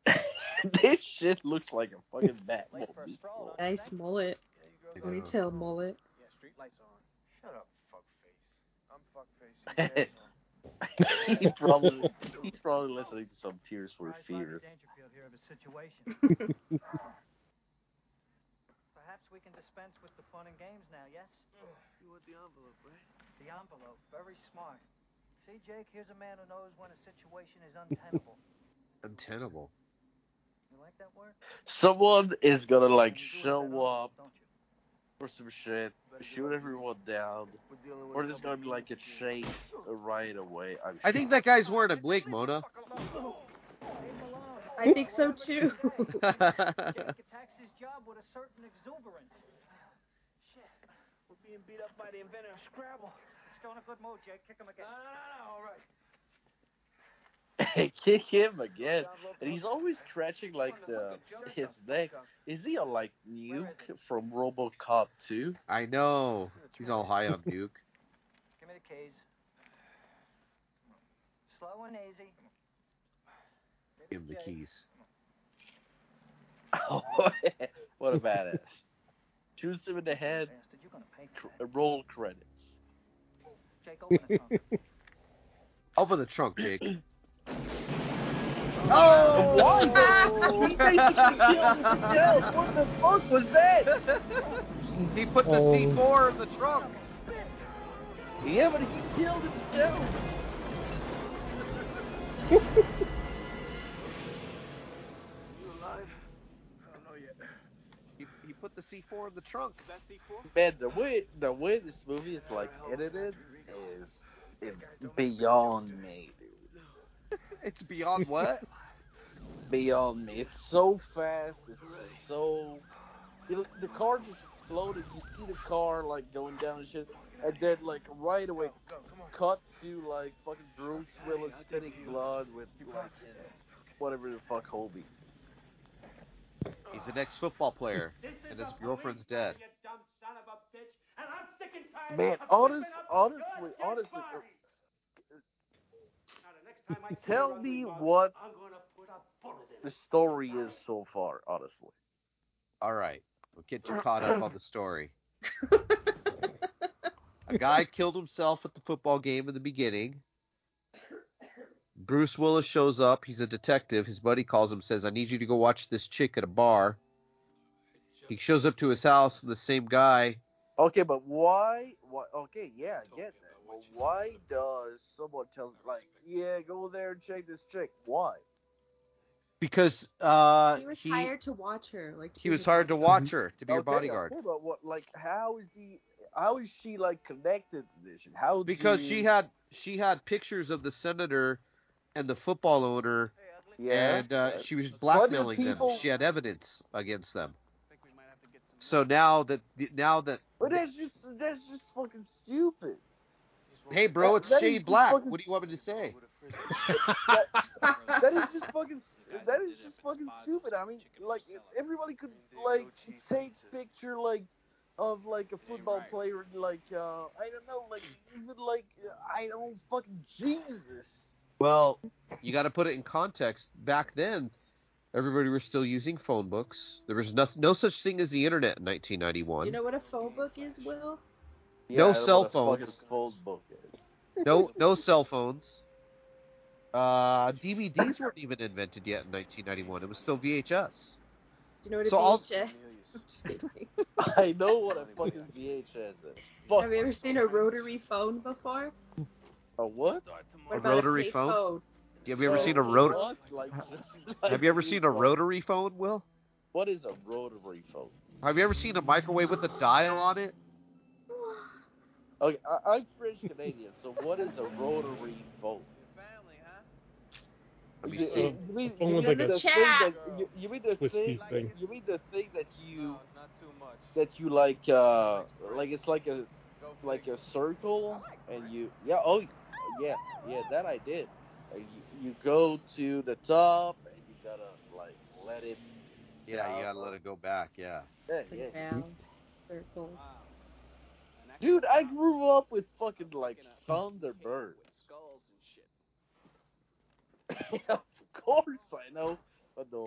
this shit looks like a fucking Batmobile. Nice mullet. Ponytail mullet. Yeah, street lights on. Shut up, fuckface. I'm fuckface. you he probably he's probably listening to some Tears for Fears. Dangerfield here of a situation. Perhaps we can dispense with the fun and games now, yes? Mm. You want the envelope, right? The envelope, very smart. See, Jake, here's a man who knows when a situation is untenable. Untenable. You like that word? Someone is gonna like You show it that often, up don't you? for some shit, shoot everyone down, or there's gonna be like a chase right away. I'm I think that guy's wearing a wig, Mona. I think so too. Jake attacks his job with a certain exuberance. Shit. Being beat up by the inventor of Scrabble. Still in a good mood, Jake. Kick him again. No, no, no, no, all right. kick him again, and he's always scratching like the his neck. Is he on like Nuke from RoboCop 2? I know. He's all high on Duke. Give me the keys. Slow and easy. Give him the keys. what a badass! Shoots him in the head. Bastard, you're gonna pay for Cr- uh, roll credits. Jake, open the trunk. Open the trunk, Jake. Oh! oh Why? he basically killed himself. What the fuck was that? he put the Oh. C4 in the trunk. Yeah, but he killed himself. Put the C4 in the trunk. That C4? Man, the way the way this movie is like edited is is beyond me. It's beyond what? Beyond me. It's so fast. It's so. You know, the car just exploded. You see the car like going down and shit, and then like right away, cut to like fucking Bruce Willis spitting blood with like his whatever the fuck Hobie. He's an ex-football player, and his girlfriend's dead. Man, honest, honestly, honestly, uh, tell me what the story is so far. Honestly, All right, we'll get you caught up on the story. A guy killed himself at the football game in the beginning. Bruce Willis shows up. He's a detective. His buddy calls him, says, "I need you to go watch this chick at a bar." He shows up to his house, and the same guy. okay, but why? Why? Okay, yeah, I get that. well, why does someone tell like, yeah, go there and check this chick? Why? Because uh, he was he hired to watch her. Like he was hired to watch her to be her bodyguard. Okay, but what, like, how is he? How is she like connected to this? shit? How? Because do she had she had pictures of the senator and the football owner, Yeah. and uh, she was blackmailing people- them. She had evidence against them. So now that now that But that's just that's just fucking stupid. hey, bro, That- it's that is Shane Black. fucking- What do you want me to say? that is just fucking. That is just fucking stupid. I mean, like everybody could like take picture like of like a football player and like uh I don't know like even like I don't fucking Jesus. Well, you got to put it in context. Back then, everybody was still using phone books. There was no, no such thing as the internet in 1991. You know what a phone book is, Will? Yeah, no I know cell what a phones. phone book is. No, no cell phones. Uh, DVDs weren't even invented yet in 1991. It was still VHS. Do you know what a So all- VHS? I'm just kidding. I know what a fucking VHS is. Fuck. Have you ever seen a rotary phone before? A what? What A rotary a phone? payphone? Have you ever Oh, seen a rotary? what? Like, Have you ever seen a rotary phone, Will? What is a rotary phone? Have you ever seen a microwave with a dial on it? Okay, I, I'm French Canadian, so what is a rotary phone? You, see. you mean, you mean like the thing that you, you mean the thing, thing. you mean the thing that you not too much. that you like uh like it's like a like a circle and you yeah oh yeah yeah that I did. You, you go to the top and you gotta like let it Yeah, you gotta let it go back. Yeah. yeah, yeah. round, circle. Dude, I grew up with fucking like Thunderbirds. Skulls of course I know what the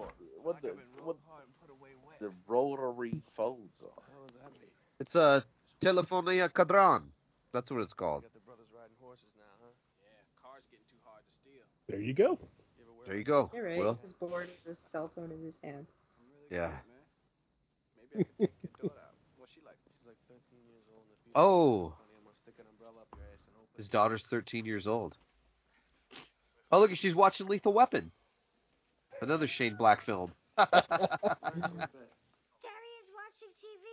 what the Like I've been real what hard and put away wet. the rotary phones are. What the hell does that mean? It's a telefonia cadran. That's what it's called. Got the brothers riding horses now, huh? Yeah, cars getting too hard to steal. There you go. You ever wear There you go. You're right. Will. He's bored with his cell phone in his hand. Yeah. I could take your daughter out. What's she like? She's like 13 years old. and if you Oh, funny, I'm gonna stick an umbrella up your ass and open his daughter's 13 years old. Oh, look, she's watching Lethal Weapon. Another Shane Black film. Daddy is watching TV.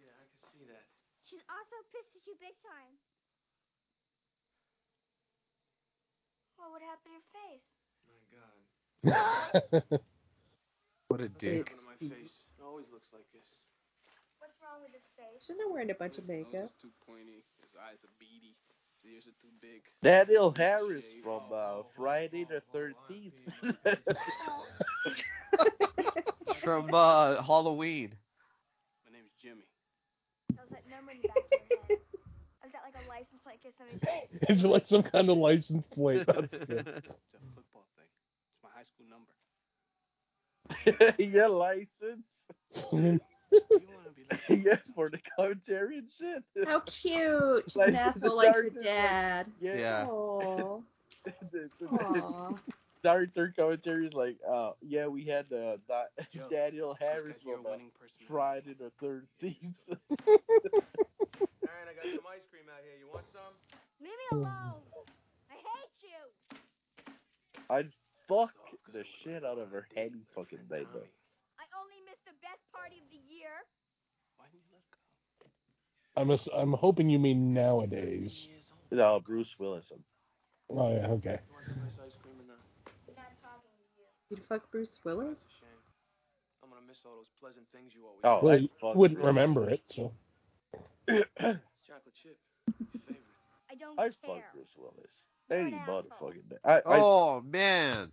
Yeah, I can see that. She's also pissed at you big time. What would happen to your face? My God. what a dick. One of my face it always looks like this. What's wrong with his face? She's not wearing a bunch of His nose makeup. is too pointy. His eyes are beady. His ears are too big. Danielle Harris from uh, Friday the Thirteenth. From uh, Halloween. My name's Jimmy. It's like some kind of license plate. That's good. It's a football thing. It's my high school number. yeah, license. You want to be like yeah, for the commentary and shit. How cute! She's Like an asshole like her darkness, like- dad. Yeah. Yeah. Aww. the, the, Aww. Director commentary is like, uh, yeah, we had uh, da- Joe, Danielle Harris you're a from winning person. Friday the Thirteenth. Aaron, I got some ice cream out here. You want some? Leave me alone. I hate you. I'd fuck the shit out of her any fucking day, though. I only missed the best party of the year. Why didn't you let go? I'm ass- I'm hoping you mean nowadays. No, Bruce Willison. Oh yeah, okay. You want some nice ice cream or not? I'm not talking to you. You'd fuck Bruce Willis? That's a shame. I'm gonna miss all those pleasant things you always Oh, do. Well, I'd you fuck wouldn't remember it, so. Chocolate chip. Your favorite. I don't I'd care. fuck Bruce Willis. Any motherfucking day. I, I, Oh man.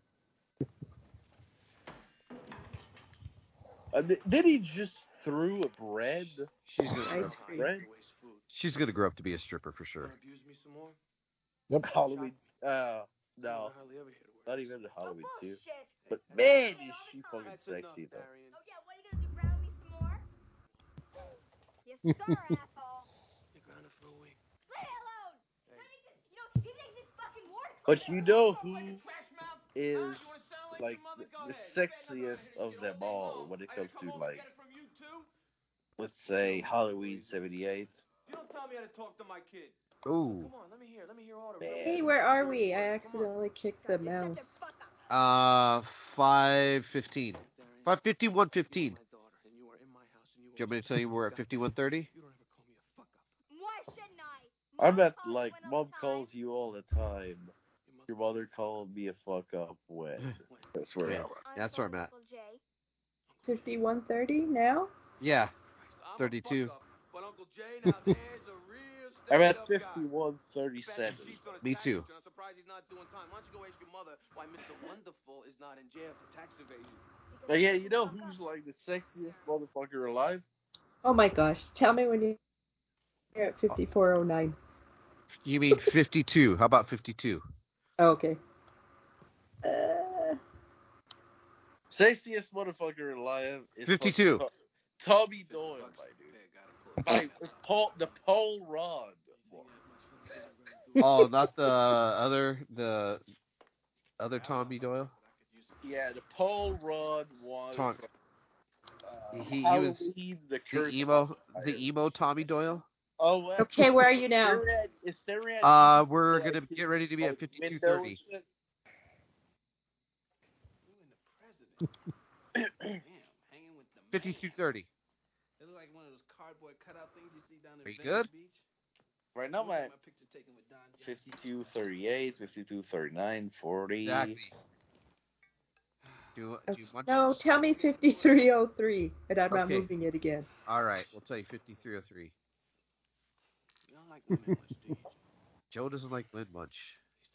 uh, di- did he just threw a bread? She's gonna grow, Ice. Bread? She's gonna grow up to be a stripper for sure. abuse me some more? Yep. Halloween. Uh, no, hardly ever hear the word. not even the Halloween oh, too. But man, is she fucking That's enough, sexy though. Darian. Oh, yeah, what are you gonna do? Ground me some more? Yes, sir, asshole. You're grounded for a week. Leave me alone. Hey. Don't even- You know, he makes this fucking worse. But you know who is like the, the sexiest of them all when it comes to like, let's say Halloween '78. You don't tell me how to talk to my kid. Ooh. Come on, let me hear. Let me hear all the. Hey, where are we? I accidentally kicked the mouse. Uh, five fifteen. Five fifty one fifteen. Do you want me to tell you we're at fifty one thirty? Why I'm at like mom calls you all the time. Your mother called me a fuck up when. That's where Yeah, that's where I'm at. Fifty-one thirty now. Yeah, thirty two. But Uncle Jay, now there's a real I'm at stand-up guy. fifty-one thirty-seven. Me too. I'm surprised he's not doing time. Why don't you go ask your mother why Mr. Wonderful is not in jail for tax evasion? But yeah, you know who's like the sexiest motherfucker alive? Oh my gosh! Tell me when you- you're at fifty-four oh nine. You mean fifty two? How about fifty two? Oh, okay. Uh, Sexiest motherfucker alive is 52. fucking Tommy Doyle, my dude. My, the Paul, the Paul Rudd. Oh, not the other the other Tommy Doyle. Yeah, the Paul Rudd was. Tom- uh, He- he was the, The emo, the emo Tommy Doyle. Oh, well, okay. Where are you now? Is there at, uh, we're yeah, gonna get ready to be at fifty-two thirty. Fifty-two thirty. It looked like one of those cardboard cutout things you see down at Are you good? Beach. Right now, my, my picture taken with Don. 52, Exactly. Do, do no, tell me 5303, and I'm okay. not moving it again. All right, we'll tell you 5303 like women much. Joe doesn't like Lynn much.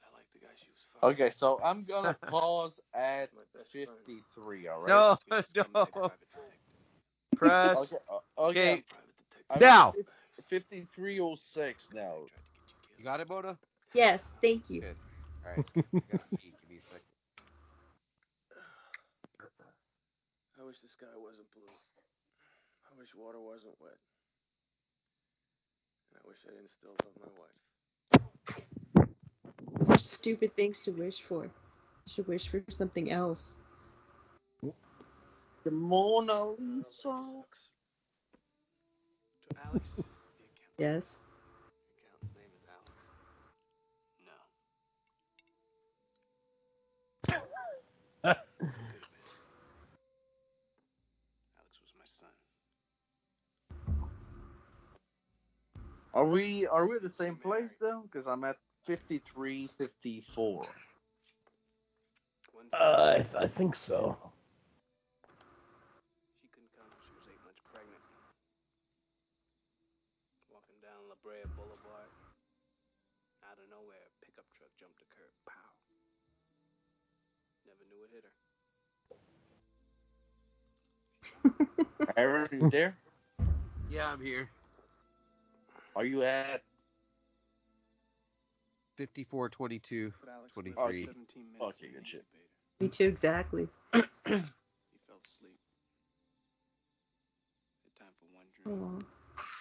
I like the guys you was. Okay, so I'm gonna pause at 53, alright? No, no. Press. Okay, uh, okay. Okay. I'm Now. at 5306 now. You got it, Mona? Yes, thank you. Good. All right. I gotta pee. Give me a second. I wish the sky wasn't blue. I wish water wasn't wet. And I wish I didn't still love my wife. Those are stupid things to wish for. You should wish for something else. The Mona Lisa. To Alex, Yes. accountant's name is Alex. No. Are we are we at the same place though? Because I'm at 53, 54. Uh, I, th- I think so. She couldn't come. She was eight months pregnant. Walking down La Brea Boulevard. Out of nowhere, a pickup truck jumped the curb. Pow. Never knew it hit her. Aaron, you there? Yeah, I'm here. Are you at? Fifty four twenty two But Alex twenty was three. 17 minutes Okay, good shit. incubator. Me too, exactly. He fell asleep. Time for one dream.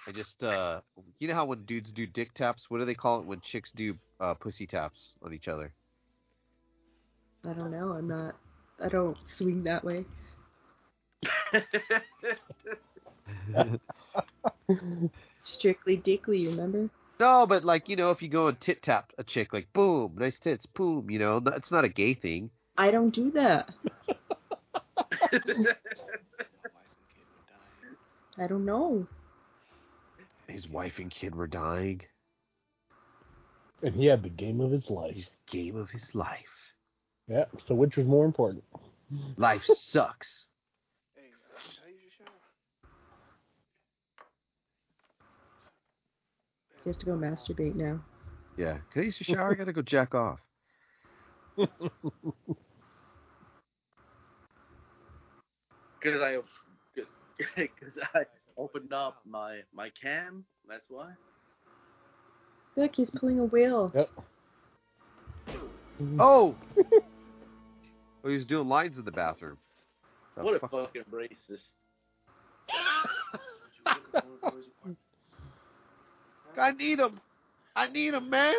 I just uh, you know how when dudes do dick taps, what do they call it when chicks do uh, pussy taps on each other? I don't know. I'm not. I don't swing that way. Strictly dickly, you remember? No, but like you know, if you go and tit tap a chick, like boom, nice tits, boom, you know, it's not a gay thing. I don't do that. I don't know. His wife and kid were dying. And he had the game of his life. He's the game of his life. Yeah. So which was more important? Life sucks. Hey, uh, can I use your shower? He has to go masturbate now. Yeah. Can I use your shower? I gotta go jack off. Because I, because I opened up my my cam. That's why. Look, he's pulling a wheel. Yep. Oh. oh, he was doing lines in the bathroom. The What a fuck- fucking racist. I need him. I need him, man.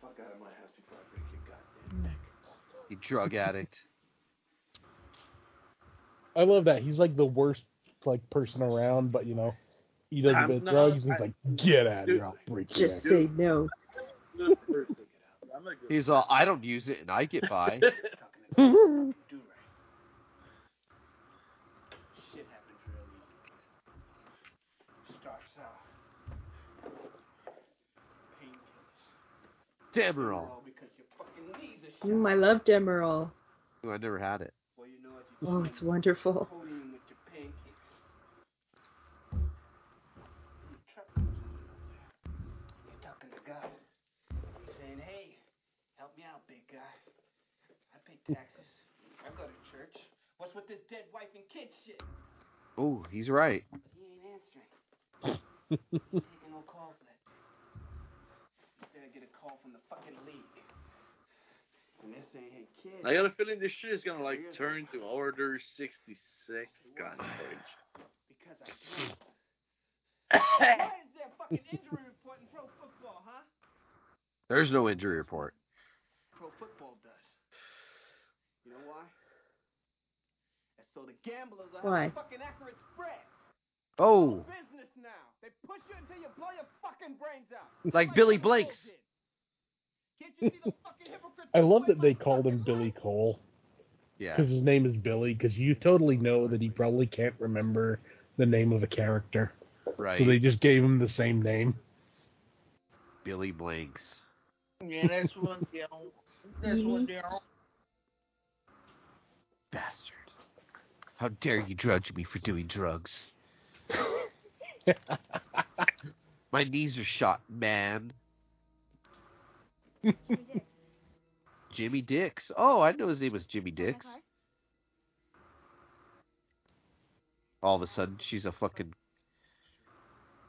Fuck out of my house before I break your goddamn neck. You drug addict. I love that. He's like the worst like person around, but you know, he does a I'm bit of not- drugs and he's I- like, "Get out of Dude, here! I'll break your Just say no. Good person. I'm a good He's all, I don't use it and I get by. Do right. Shit happens real easy. Starts out. Painkillers. Demerol. All because your fucking knees are shot. Mm, I love Demerol. Ooh, I never had it. Well, you know what you Oh, it's wonderful. Codeine with your pancakes. You trucking You're talking to God. You're saying, hey, help me out, big guy. I pay taxes. I go to church. What's with this dead wife and kid shit? Oh, he's right. He ain't answering. Taking no calls lately. Instead, I get a call from the fucking league. And they're saying, kid. I got a feeling this shit is gonna like turn to Order 66 kind of thing. Because I do. Why is there a fucking injury report in pro football, huh? There's no injury report. Pro football does. You know why? And so the gamblers will Why? have a fucking accurate spread. Oh, Business now. They push you until you blow your fucking brains out. like Billy Blanks. Can't you see the fucking hypocrites? I love that they called him Billy Cole Yeah. because his name is Billy. Because you totally know that he probably can't remember the name of a character, Right. so they just gave him the same name. Billy Blanks. Yeah, that's one down. That's one down. Bastard. How dare you judge me for doing drugs? My knees are shot, man. Jimmy Dix. Oh, I know his name was Jimmy Dix. All of a sudden, she's a fucking.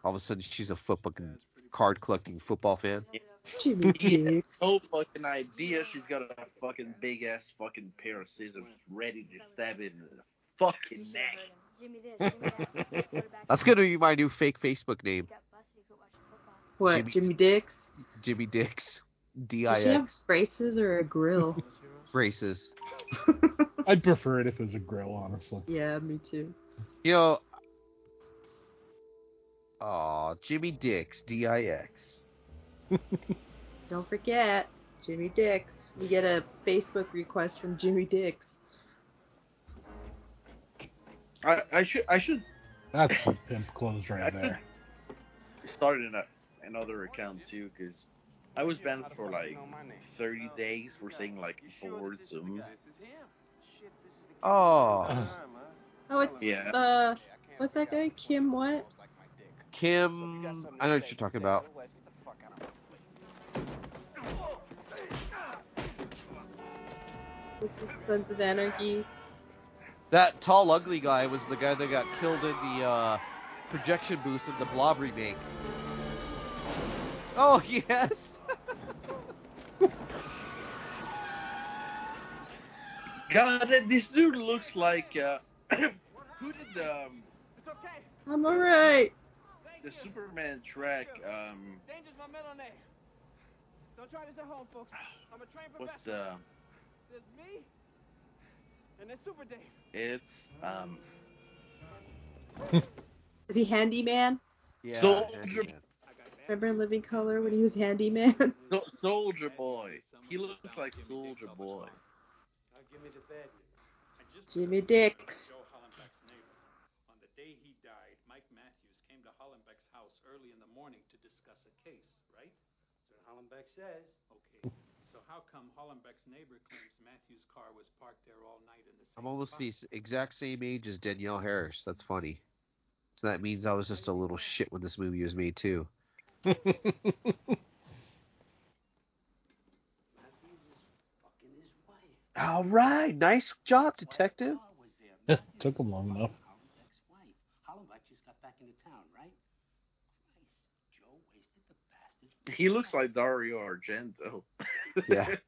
All of a sudden, she's a foot fucking card collecting football fan. Jimmy Dix. No fucking idea. She's got a fucking big ass fucking pair of scissors ready to stab it in the fucking neck. Jimmy this, Jimmy that. That's gonna be my new fake Facebook name, What, Jimmy- Jimmy Dix? Jimmy Dix. D Does she have braces or a grill? braces. I'd prefer it if it was a grill, honestly. yeah, me too. You know. Aw, Jimmy Dix. D I X. Don't forget, Jimmy Dix. You get a Facebook request from Jimmy Dix. I, I should I should That's some pimp clothes right there. Started in a, another account too because I was banned for like 30 days for saying like forward zoom. Oh, Oh, it's Yeah. uh, what's that guy? Kim what? Kim. I know what you're talking about. This is Sons of Anarchy. That tall, ugly guy was the guy that got killed in the uh, projection booth in the Blob remake. Oh yes. God, this dude looks like uh, who did um, I'm alright. the Superman track? Um, Danger's my middle name. Don't try this at home, folks. I'm a trained what's professional. the? There's me, and there's Super Dave. It's um, Is he handyman? Yeah. Soldier- Handyman. Remember in Living Color when he was handyman? Sol- Soldier Boy. He looks like Soldier Boy. Now give me the bad news. Jimmy Dix. Joe Hallenbeck's neighbor. On the day he died, Mike Matthews came to Hallenbeck's house early in the morning to discuss a case, right? That's Hallenbeck says. Okay. So how come Hallenbeck's neighbor claims Matthews' car was parked there all night in the same I'm almost spot? the exact same age as Danielle Harris. That's funny. So that means I was just a little shit when this movie was made too. Matthews is fucking his wife. All right, nice job, detective. Car. Took him long enough. Hallenbeck's wife. Hallenbeck just got back into town, right? Christ, Joe wasted the bastard. He looks like Dario Argento. Yeah.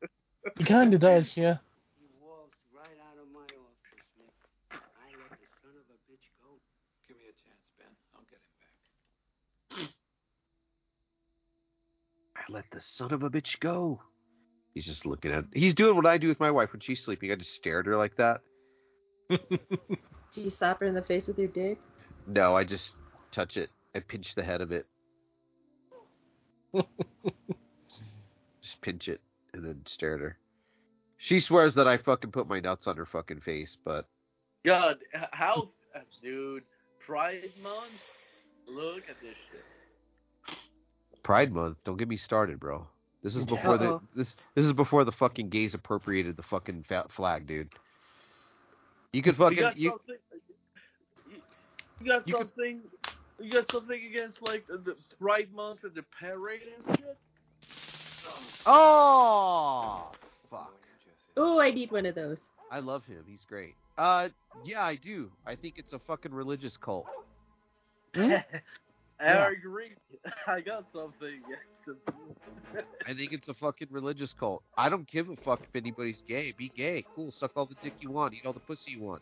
He kind of does, yeah. He waltzed right out of my office, man. I let the son of a bitch go. Give me a chance, Ben. I'll get him back. I let the son of a bitch go. He's just looking at. He's doing what I do with my wife when she's sleeping. I just stare at her like that. Do you slap her in the face with your dick? No, I just touch it. I pinch the head of it. just pinch it and then stare at her. She swears that I fucking put my nuts on her fucking face, but God, how, dude? Pride Month. Look at this shit. Pride Month. Don't get me started, bro. This is before the Uh-oh. this this is before the fucking gays appropriated the fucking fa- flag, dude. You could fucking you got you, something. You, you got You could- something. You got something against like the, the Pride Month and the parade and shit. Oh fuck. Oh, I need one of those. I love him. He's great. Uh yeah, I do. I think it's a fucking religious cult. I agree. I got something. I think it's a fucking religious cult. I don't give a fuck if anybody's gay. Be gay. Cool. Suck all the dick you want. Eat all the pussy you want.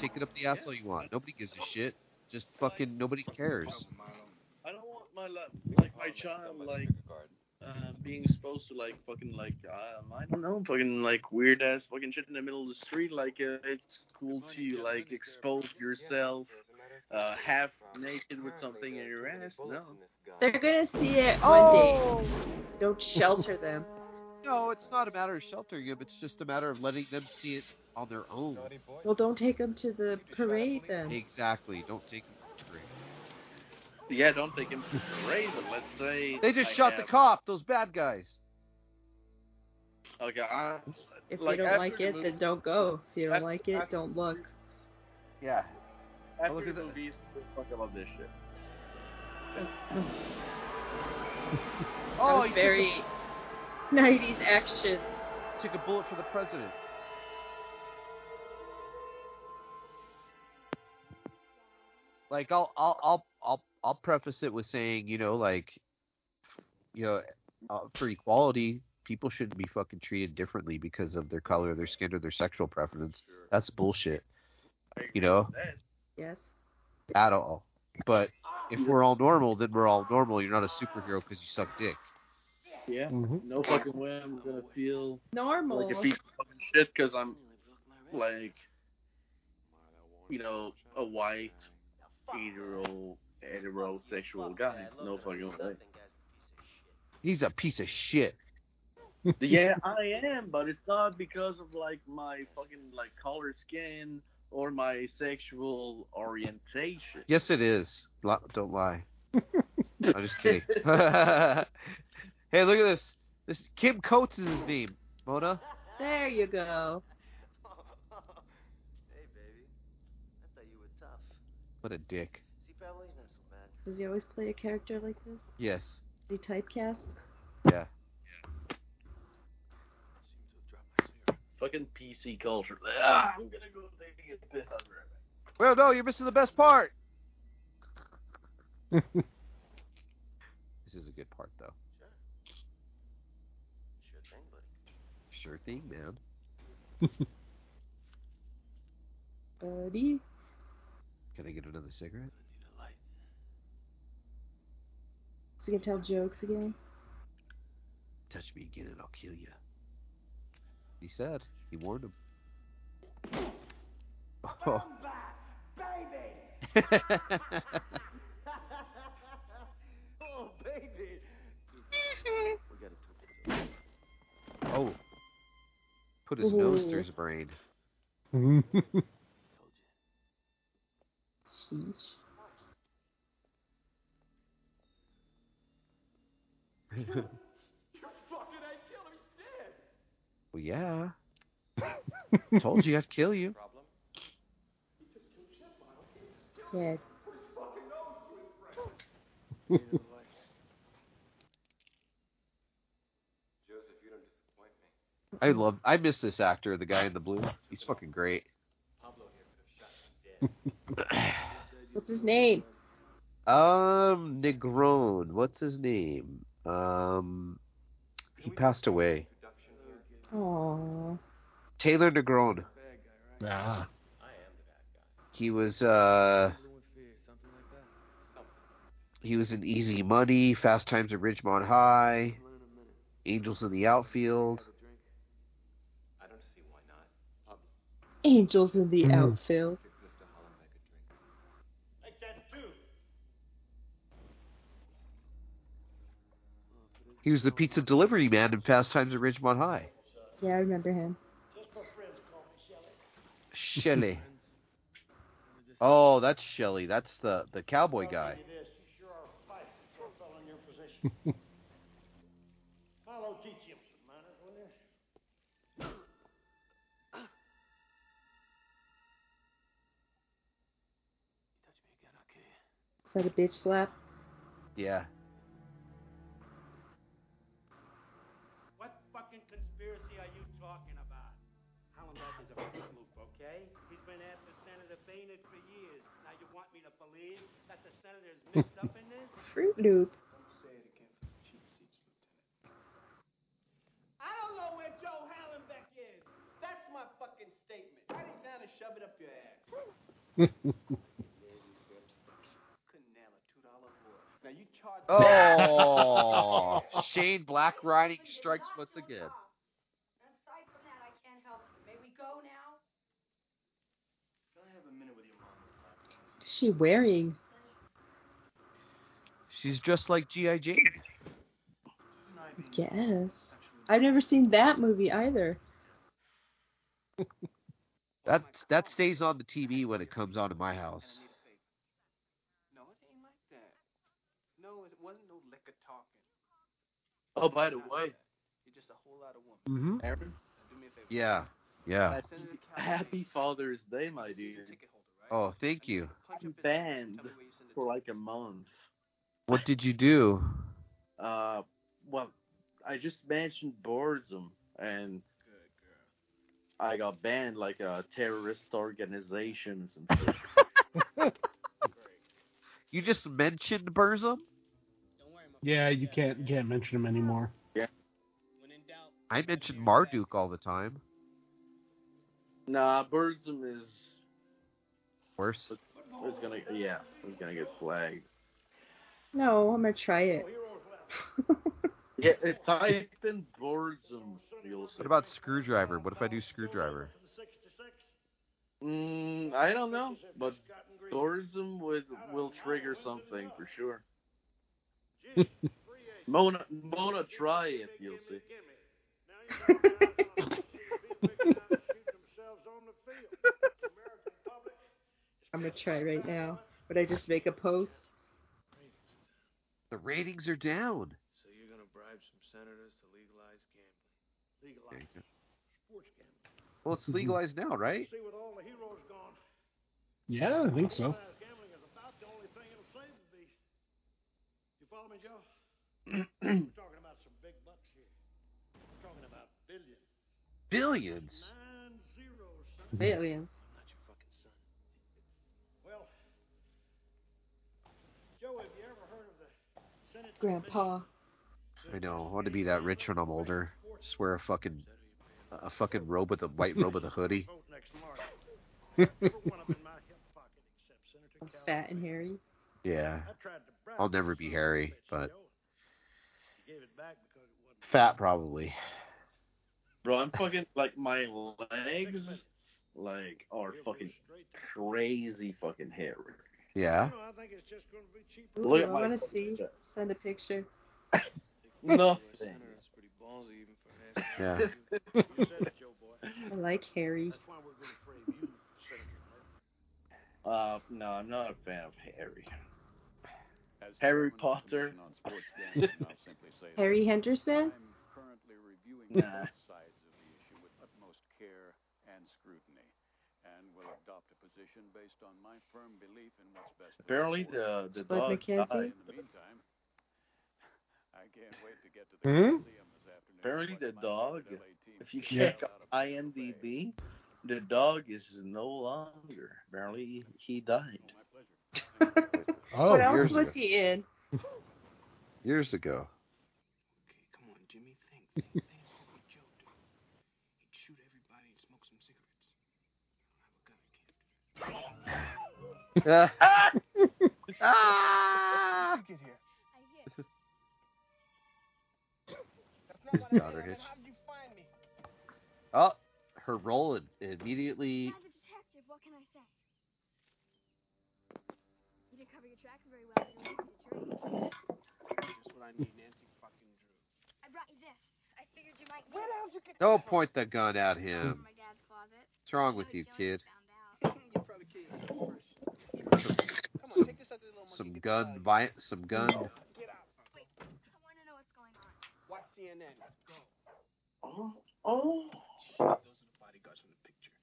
Take it up the asshole you want. Nobody gives a shit. Just fucking nobody cares. I don't want my li- like my child like uh, being exposed to like fucking like um, I don't know fucking like weird ass fucking shit in the middle of the street. Like uh, it's cool to like expose yourself uh, half naked with something in your ass. No. They're gonna see it one Oh! day. Don't shelter them. No, it's not a matter of sheltering them. It's just a matter of letting them see it on their own. Well, don't take them to the parade then. Exactly. Don't take them to the parade. Yeah, don't take him to the parade, but let's say They just I shot the cop. Those bad guys. Okay, I, If like, you don't after like the it, movie- then don't go. If you don't After- like it, after- don't look. Yeah. After look the at the- movies, fuck about this shit. Oh, That was very 90s action. took a bullet for the president. Like I'll I'll I'll I'll I'll preface it with saying, you know, like you know, uh, for equality, people shouldn't be fucking treated differently because of their color, their skin, or their sexual preference. That's bullshit. You know, Yes. at all. But if we're all normal, then we're all normal. You're not a superhero because you suck dick. Yeah. Mm-hmm. No fucking way I'm gonna feel Normal. like a piece of fucking shit because I'm like, you know, a white, hetero, heterosexual guy. No fucking way. He's a piece of shit. yeah, I am, but it's not because of like my fucking like color skin or my sexual orientation. Yes, it is. Li- Don't lie. I'm just kidding. hey, look at this. This Kim Coates is his name. Mona. There you go. Hey, baby. I thought you were tough. What a dick. See, family's not so bad. Does he always play a character like this? Yes. Is he typecast? Yeah. Fucking PC culture. Ah, I'm gonna go take a piss on the Well, no, you're missing the best part. this is a good part, though. Sure thing, buddy. Sure thing, man. Buddy. Can I get another cigarette? I need a light. So you can tell jokes again? Touch me again and I'll kill you. He said. He warned him. Oh. Oh, baby. talk to oh. Put his nose through his brain. Sheesh. well, yeah. Told you I'd kill you. Dead. Joseph, you don't disappoint me. I love. I miss this actor, the guy in the blue. He's fucking great. What's his name? Um, Negron. What's his name? Um, he passed away. Aww. Taylor Negron. Ah. He was uh he was in Easy Money, Fast Times at Ridgemont High, Angels in the Outfield. Angels in the mm. Outfield. He was the pizza delivery man in Fast Times at Ridgemont High. Yeah, I remember him. Shelley. Oh, that's Shelly. That's the the cowboy guy. Milo teach him some manners, will you? Is that a bitch slap? Yeah. Hallenbeck is a fluke, okay? He's been after Senator Baynard for years. Now you want me to believe that the senator is mixed up in this? Fruit Loop. I don't know where Joe Hallenbeck is. That's my fucking statement. Write it down and shove it up your ass. Couldn't nail a two dollar boy. Now you charge. Oh, Shane Black riding strikes once again. Aside from that, I can't help you. May we go now? Can I have a minute with your mom? What's she wearing? She's just like G.I. Jane. I guess. I've never seen that movie either. That that stays on the TV when it comes on in my house. No, it ain't like that. No, it wasn't no liquor talking. Oh, by the way, You're just a whole lot of woman. Mm-hmm. Aaron, Do me a favor. Yeah, yeah. Happy Father's Day, my dear. Oh, thank you. I'm banned for like a month. What did you do? Uh, well, I just mentioned Burzum, and I got banned like a terrorist organizations and. You just mentioned Burzum? Yeah, you can't you can't mention him anymore. Yeah. I mentioned Marduk all the time. Nah, Burzum is Worse. it's gonna yeah, it's gonna get flagged. No, I'm gonna try it. Yeah, if type in Burzum, you'll see. What about Skrewdriver? What if I do Skrewdriver? Mm, I don't know, but tourism would will trigger something for sure. Mona, Mona, try it. You'll see. I'm gonna try right now. Would I just make a post? The ratings are down. So you're gonna bribe some senators to legalize gambling? Legalize sports gambling. Well, it's legalized now, right? See, with all the heroes gone, Yeah, I think so. gambling is about the only thing that'll save the beast. You follow me, Joe? We're talking about some big bucks here. We're talking about billions. Billions. Nine zeros, son. Aliens. Not your fucking son. Well, Joe, have you ever heard of the Senate Grandpa. I know. I want to be that rich when I'm older. Just wear a fucking a fucking robe with a white robe with a hoodie. vote next March? Every one of them in my hip pocket except Senator I'm fat and hairy. Yeah. I tried to bribe I'll never be son of a hairy, but Joe. He gave it back because it wasn't fat probably. Bro, I'm fucking like my legs, like are fucking crazy fucking hairy. Yeah. You I think it's just going to be cheaper. Ooh, Look at I my wanna see. chest. Send a picture. Nothing. Senator's pretty ballsy even for an ass. Yeah. You said it, Joe boy. I like Harry. That's why we're going to frame you, Senator Murphy. Uh, no, I'm not a fan of Harry. Harry Potter. Harry Henderson? Nah. both sides of the issue with utmost care and scrutiny, and will adopt a position based on my firm belief in what's best. for Apparently the the the dog died. In the meantime, I can't wait to get to the Hmm? museum this afternoon. Apparently the dog, if you Yeah. check IMDb, the dog is no longer. Apparently he died. Oh, what else years was ago. he in? Years ago. Okay, come on, Jimmy. Think, Ah! Oh, Nancy fucking Drew. Figured you might Where the hell you get Don't point the gun at him. my dad's closet. What's wrong with you, kid? You probably killed yourself first. Come on, take this out to the little Some monkey. gun, vi- some gun. Get out. Wait, I want to know what's going on. Watch CNN. Go. Oh, oh. Shit, those are the bodyguards from the picture.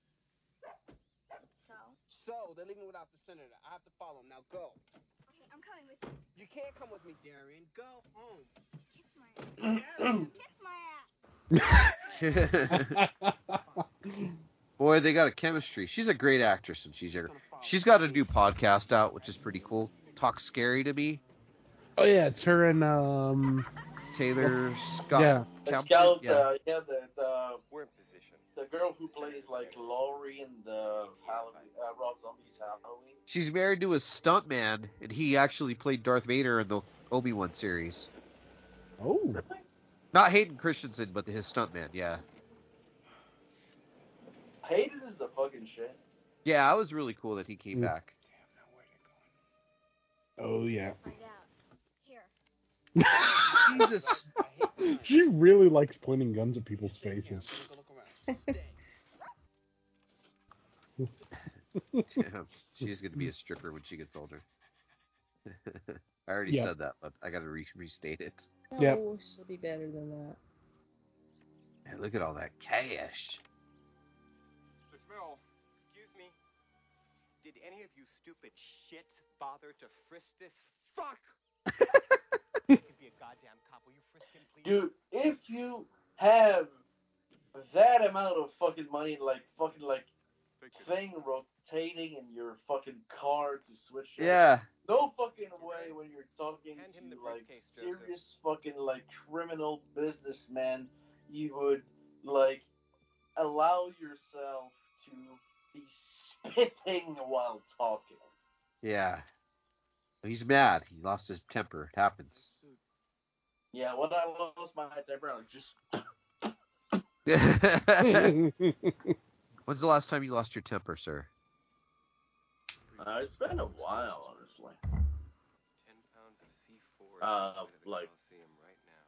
So? So, they're leaving without the senator. I have to follow them. Now go. Okay, I'm coming with you. You can't come with me, Darian. Go home. Kiss my ass. Kiss my ass. Boy, they got a chemistry. She's a great actress and she's younger. She's got a new podcast out, which is pretty cool. Talk scary to me. Oh yeah, it's her and um. Taylor Scott. Yeah. The scout, yeah. uh, yeah, the, the, We're in position. the girl who plays, like, Laurie in the Halloween, uh, Rob Zombie's Halloween. She's married to a stuntman, and he actually played Darth Vader in the Obi Wan series. Oh. Not Hayden Christensen, but his stuntman. Yeah. Hayden is the fucking shit. Yeah, it was really cool that he came Mm. back. Oh yeah. Find out. Here. Jesus. she really likes pointing guns at people's faces. Go look around. Stay. Damn. She's going to be a stripper when she gets older. I already Yeah. said that, but I got to re- restate it. No, Yep. she'll be better than that. Man, look at all that cash. Stupid shits bother to frisk this fuck? you could be a goddamn cop. Will you frisk? Dude, if you have that amount of fucking money, like, fucking, like, thing rotating in your fucking car to switch it. Yeah. No fucking way when you're talking Hand him to like briefcase, serious fucking like criminal businessman, you would like allow yourself to be spitting while talking. Yeah. He's mad. He lost his temper. It happens. Yeah, when I lost my temper, I was just When's the last time you lost your temper, sir? uh, it's been a while, honestly. Ten pounds of C4. Uh, like Coliseum right now.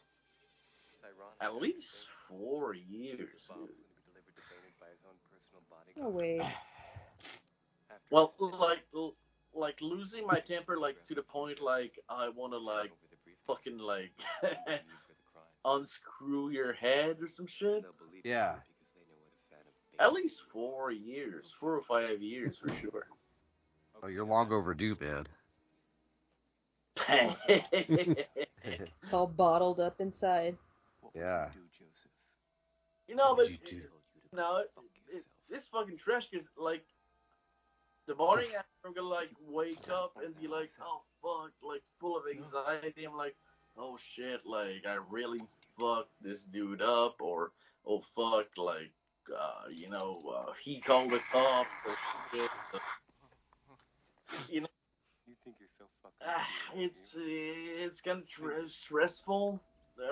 Ironic at least four years. bomb dude. is going to be delivered to Baynard by his own personal bodyguard. No way. After Well, like, like losing my temper, like to the point, like I want to like over the briefcase fucking like used for the crime. unscrew your head or some shit. Yeah. you because they know what a fan of At least four years, four or five years for sure. Oh, you're long overdue, man. It's all bottled up inside. Yeah. you do, Joseph? you know, but you do? I told you to no, it, it, yourself. this fucking trash is like the morning after I'm gonna like wake up and be like, oh fuck, like full of anxiety. I'm like, oh shit, like I really fucked this dude up, or oh fuck, like uh, you know, uh, he called the cops or shit. You know, You think you're so fucking ah, it's it's kind of tr- stressful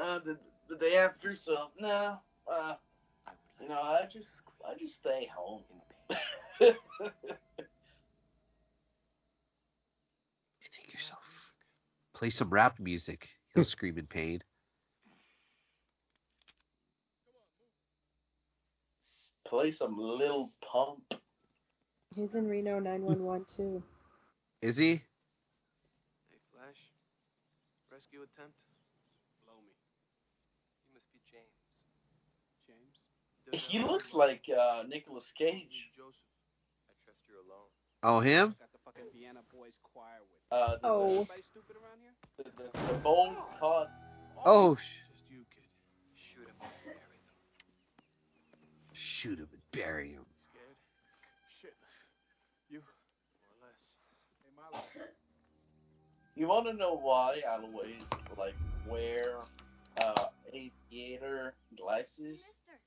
uh, the the day after, so no, uh, you know, I just I just stay home. in pain. You think yourself. Play some rap music. He'll scream in pain. Play some little pump. He's in Reno 911 too. Is he? Hey, Flash. Rescue attempt? Blow me. You must be James. James? He looks like uh, Nicolas Cage. Joseph. I trust you're alone. Oh, him? Got the fucking Vienna Boys Choir with. Uh, Oh. Anybody stupid around here? The, the, the bold cut. Oh, sh- Just you, kid. Shoot him and bury them. shoot him and bury him. Scared? Shit. You? More or less. Hey, Marlo. You want to know why I always like wear uh, aviator glasses? Mister,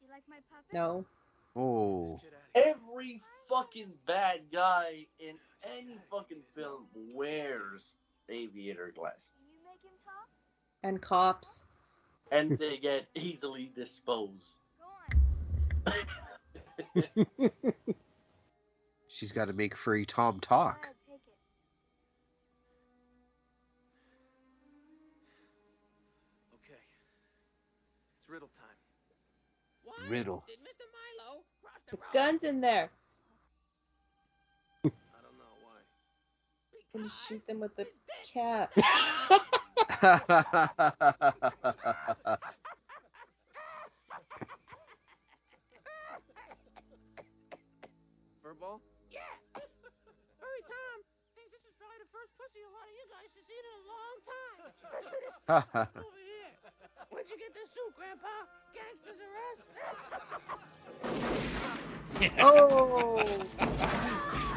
you like my puppet? No. Oh. Get out of here. Every fucking bad guy in any fucking film wears aviator glasses, Can you make him talk? And cops. and they get easily disposed. Go on. She's got to make free Tom talk. I'll take it. Okay. It's riddle time. Riddle. The gun's in there. I don't know why. And shoot them with the cat. Furball? Yeah. Hurry, Tom. Think this is probably the first pussy a lot of you guys have seen in a long time. Over here. Where'd you get this suit, Grandpa? Gangsters arrest? oh!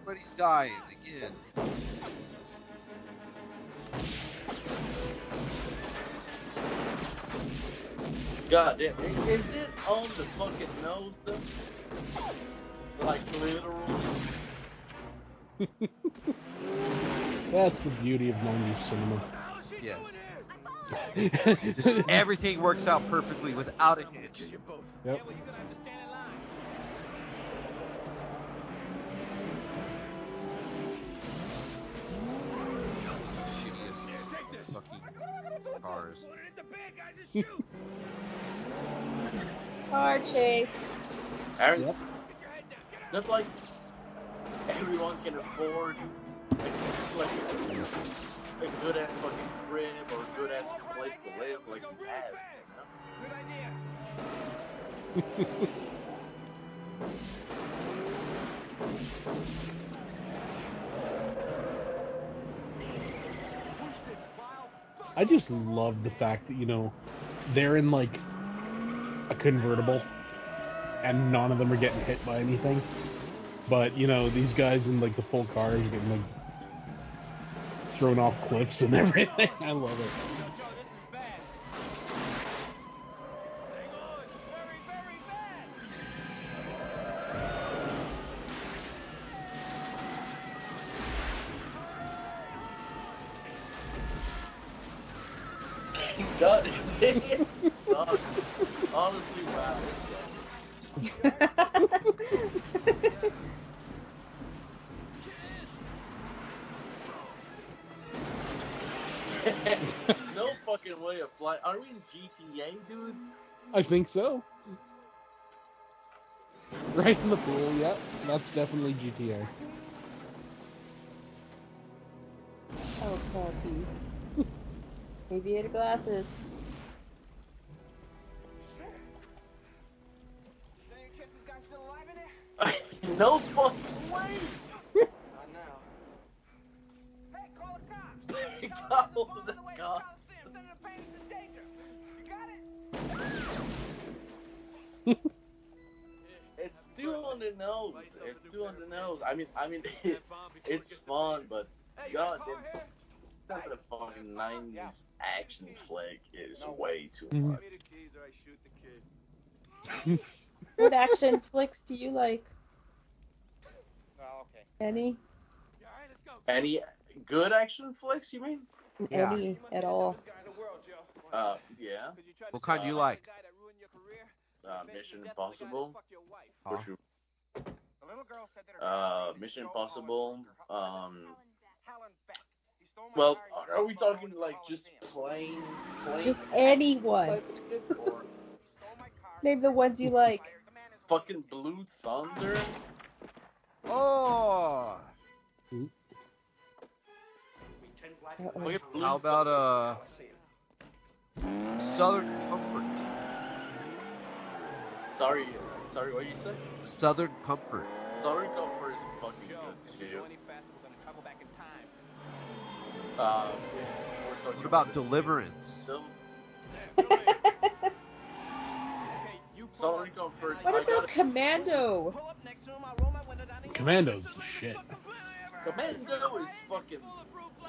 Everybody's dying again. God damn, is, is it on the fucking nose though? Like literally? That's the beauty of 90s cinema. Yes. Just everything works out perfectly without a hitch. Yep. Cars. Car chase. Aaron, Yep. that's like everyone can afford like a good ass fucking crib or a good ass place to live like you have. I just love the fact that, you know, they're in like a convertible and none of them are getting hit by anything. But, you know, these guys in like the full cars are getting like thrown off cliffs and everything. I love it. I think so. Right in the pool, yep. That's definitely GTA. Oh, puppy. Aviator glasses. no fucking way. Not now. Hey, call the cops. Call the cops. It's too on the nose. It's too on the nose. I mean, I mean, it's fun, but God, damn, some of the fucking '90s action flick is way too Mhm. much. Give me the keys or I shoot the kid. What action flicks do you like? Oh, okay. Any? Any good action flicks? You mean? Yeah. Any at all? Uh, yeah. What kind do you like? Uh, Mission Impossible. Huh? Uh, Mission Impossible. Um. Well, are we talking like just plain, plain? Just anyone. Name the ones you like. fucking Blue Thunder? Oh! Uh-oh. Look at Blue How about uh Southern Comfort? Sorry, sorry, what did you say? Southern Comfort. Southern Comfort is fucking good too. Go any faster, we're gonna travel back in time. Uh, What about Deliverance? Southern Comfort. What about gotta, Commando? Commando's shit. Commando is fucking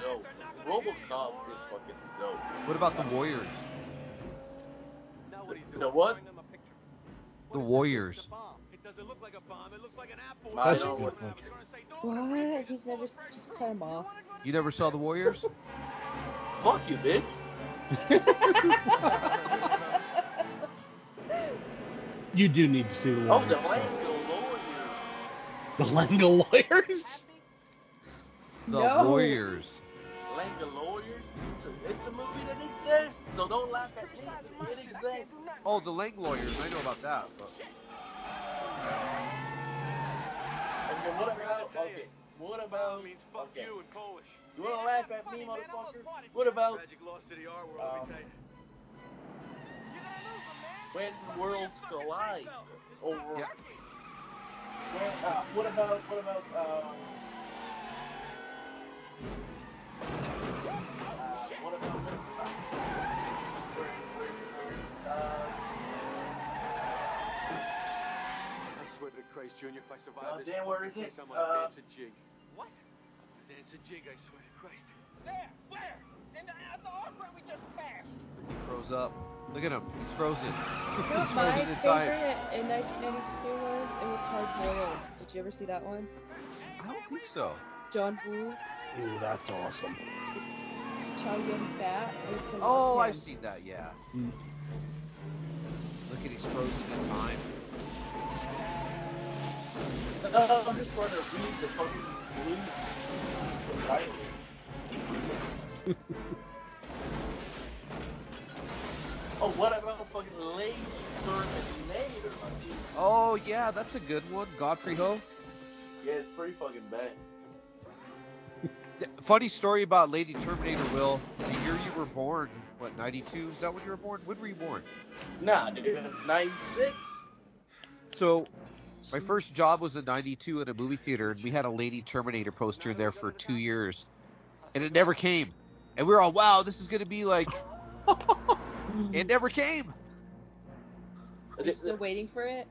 dope. RoboCop is fucking dope. What about the Warriors? The what? The Warriors. It doesn't look like bomb, like an apple. I That's a good what. one. What? He's never just cut him off. You never saw the Warriors? Fuck you, bitch. You do need to see the Oh, Warriors. the Lango Warriors. The Lango Warriors? The No. Warriors. Lango Warriors. It's a, it's a movie that exists So don't laugh at me. It exists. Oh, the Lang lawyers. I know about that. But Okay, what about okay? What about means fuck okay? you in Polish. You wanna laugh at me, motherfucker? What about Magic lost to the R world, Um, let me when worlds collide? Or Yeah. when, uh, what about what about uh, Christ, Junior, if I survive Uh, this Dan, where is it? case, I'm gonna Uh, dance a jig. What? I'm gonna Dance a jig, I swear to Christ. There, where? In the, at the arc where we just passed. he froze up. Look at him. He's frozen. You know He's what my frozen in time. favorite in 1992 was? It was Hard Boiled. Did you ever see that one? I don't think so. John Woo, Ooh, that's awesome. Chow Yun Fat. Oh, I've seen that. Yeah. Mm. Look at he's frozen in time. Uh, I'm just trying to read the fucking blue oh, what about fucking Lady Terminator? Oh yeah, that's a good one. Godfrey Ho. Yeah, it's pretty fucking bad. Funny story about Lady Terminator. Will the year you were born? What 92? Is that when you were born? When were you born? Nah, dude, 96? So, my first job was in '92 in a movie theater, and we had a Lady Terminator poster there for two years, and it never came. And we were all, "Wow, this is going to be like." it never came. Are you still waiting for it?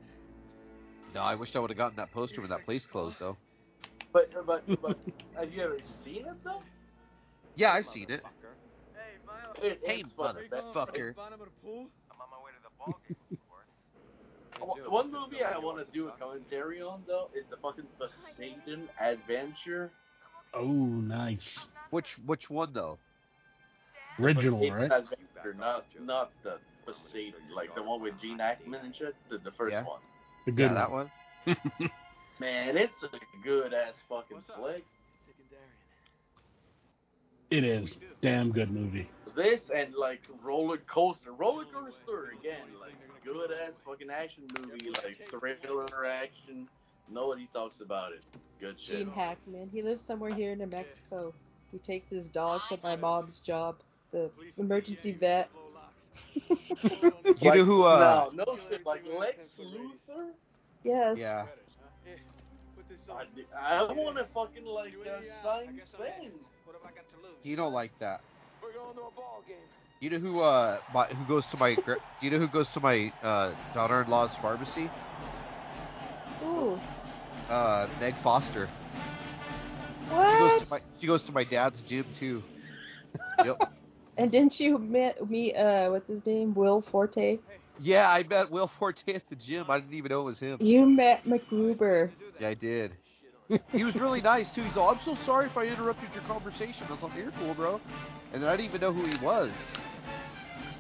No, I wish I would have gotten that poster when that place closed, though. But, but, but, have you ever seen it though? Yeah, I've seen it. It, Hey, it's fucking bad. motherfucker. One- One movie I want to do a commentary on though is the fucking The Poseidon Adventure. Oh, nice. Which which one though? Original, Poseidon right? Adventure, not not the the Poseidon, like the one with Gene Hackman and shit. The, the first Yeah. one. The good yeah, that one. Man, it's a good ass fucking flick. It is. Damn good movie. This and like Roller Coaster, Roller Coaster again, like good ass fucking action movie, like thriller action. Nobody talks about it. Good shit. Gene Hackman. He lives somewhere here in New Mexico. He takes his dog to my mom's job, the emergency vet. You know who? Uh, no, no shit, like Lex Luthor. yes. yeah. I, I want to fucking like uh, sign thing. You don't like that. You know who? Uh, my, who goes to my? You know who goes to my uh, daughter-in-law's pharmacy? Ooh. Uh, Meg Foster. What? She goes to my. She goes to my dad's gym too. Yep. And didn't you meet, meet uh, what's his name? Will Forte? Yeah, I met Will Forte at the gym. I didn't even know it was him. You met MacGruber. Yeah, I did. He was really nice too. He's all, I'm so sorry if I interrupted your conversation. I was like, you're cool, bro. And then I didn't even know who he was.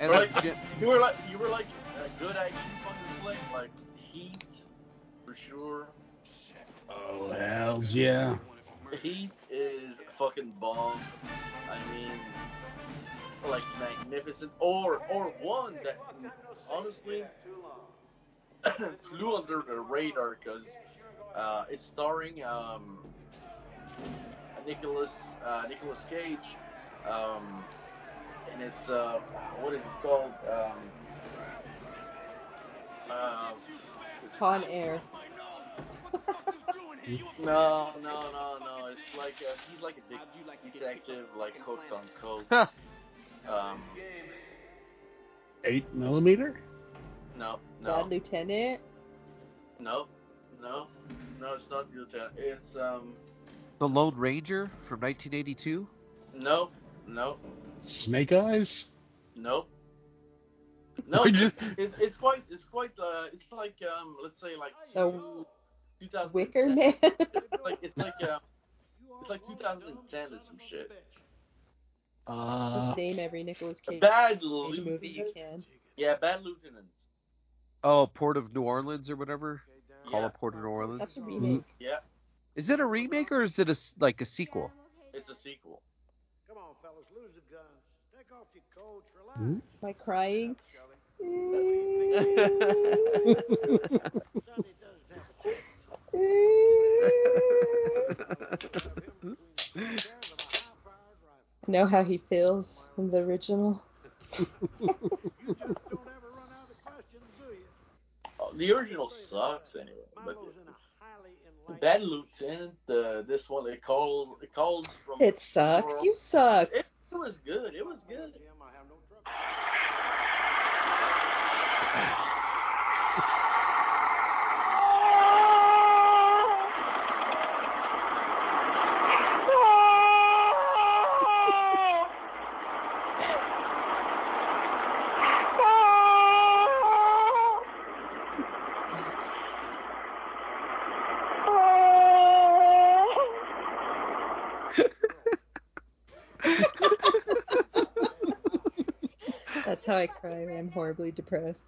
And Right. then Jim, You were like you were like a good action fucking flick, like Heat for sure. Oh, hells yeah. Heat is fucking bomb. I mean, like magnificent, or or one that honestly flew under the radar because uh, it's starring um, Nicholas uh, Nicolas Cage, um, and it's uh, what is it called? Um, uh, Con Air. no, no, no, no. It's like uh, he's like a dic- detective, like hooked on coke. um, Eight millimeter? no, no. Bad Lieutenant. no, no, no. It's not Lieutenant. It's um, the Lone Ranger from 1982. no, no, Snake Eyes? no. No, it's, just- it's, it's quite, it's quite, uh, it's like, um, let's say like The 2010. Wicker Man. It's like, it's like, uh, it's like 2010 or some shit. Uh, Just name every Nicolas Cage Bad movie you can. Yeah, Bad Lieutenant. Oh, Port of New Orleans or whatever. Call Yeah. it Port of New Orleans. That's a remake. Yeah, Is it a remake or is it a s like a sequel? it's a sequel. Come on, fellas, lose the guns. Take off your coats. Relax. Hmm? Am I crying? Sonny does have a know how he feels in the original. The original sucks anyway, but the that lieutenant, uh, this one, it calls, it calls from. It sucks. You suck. It, it was good. It was good. I cry when I'm horribly depressed.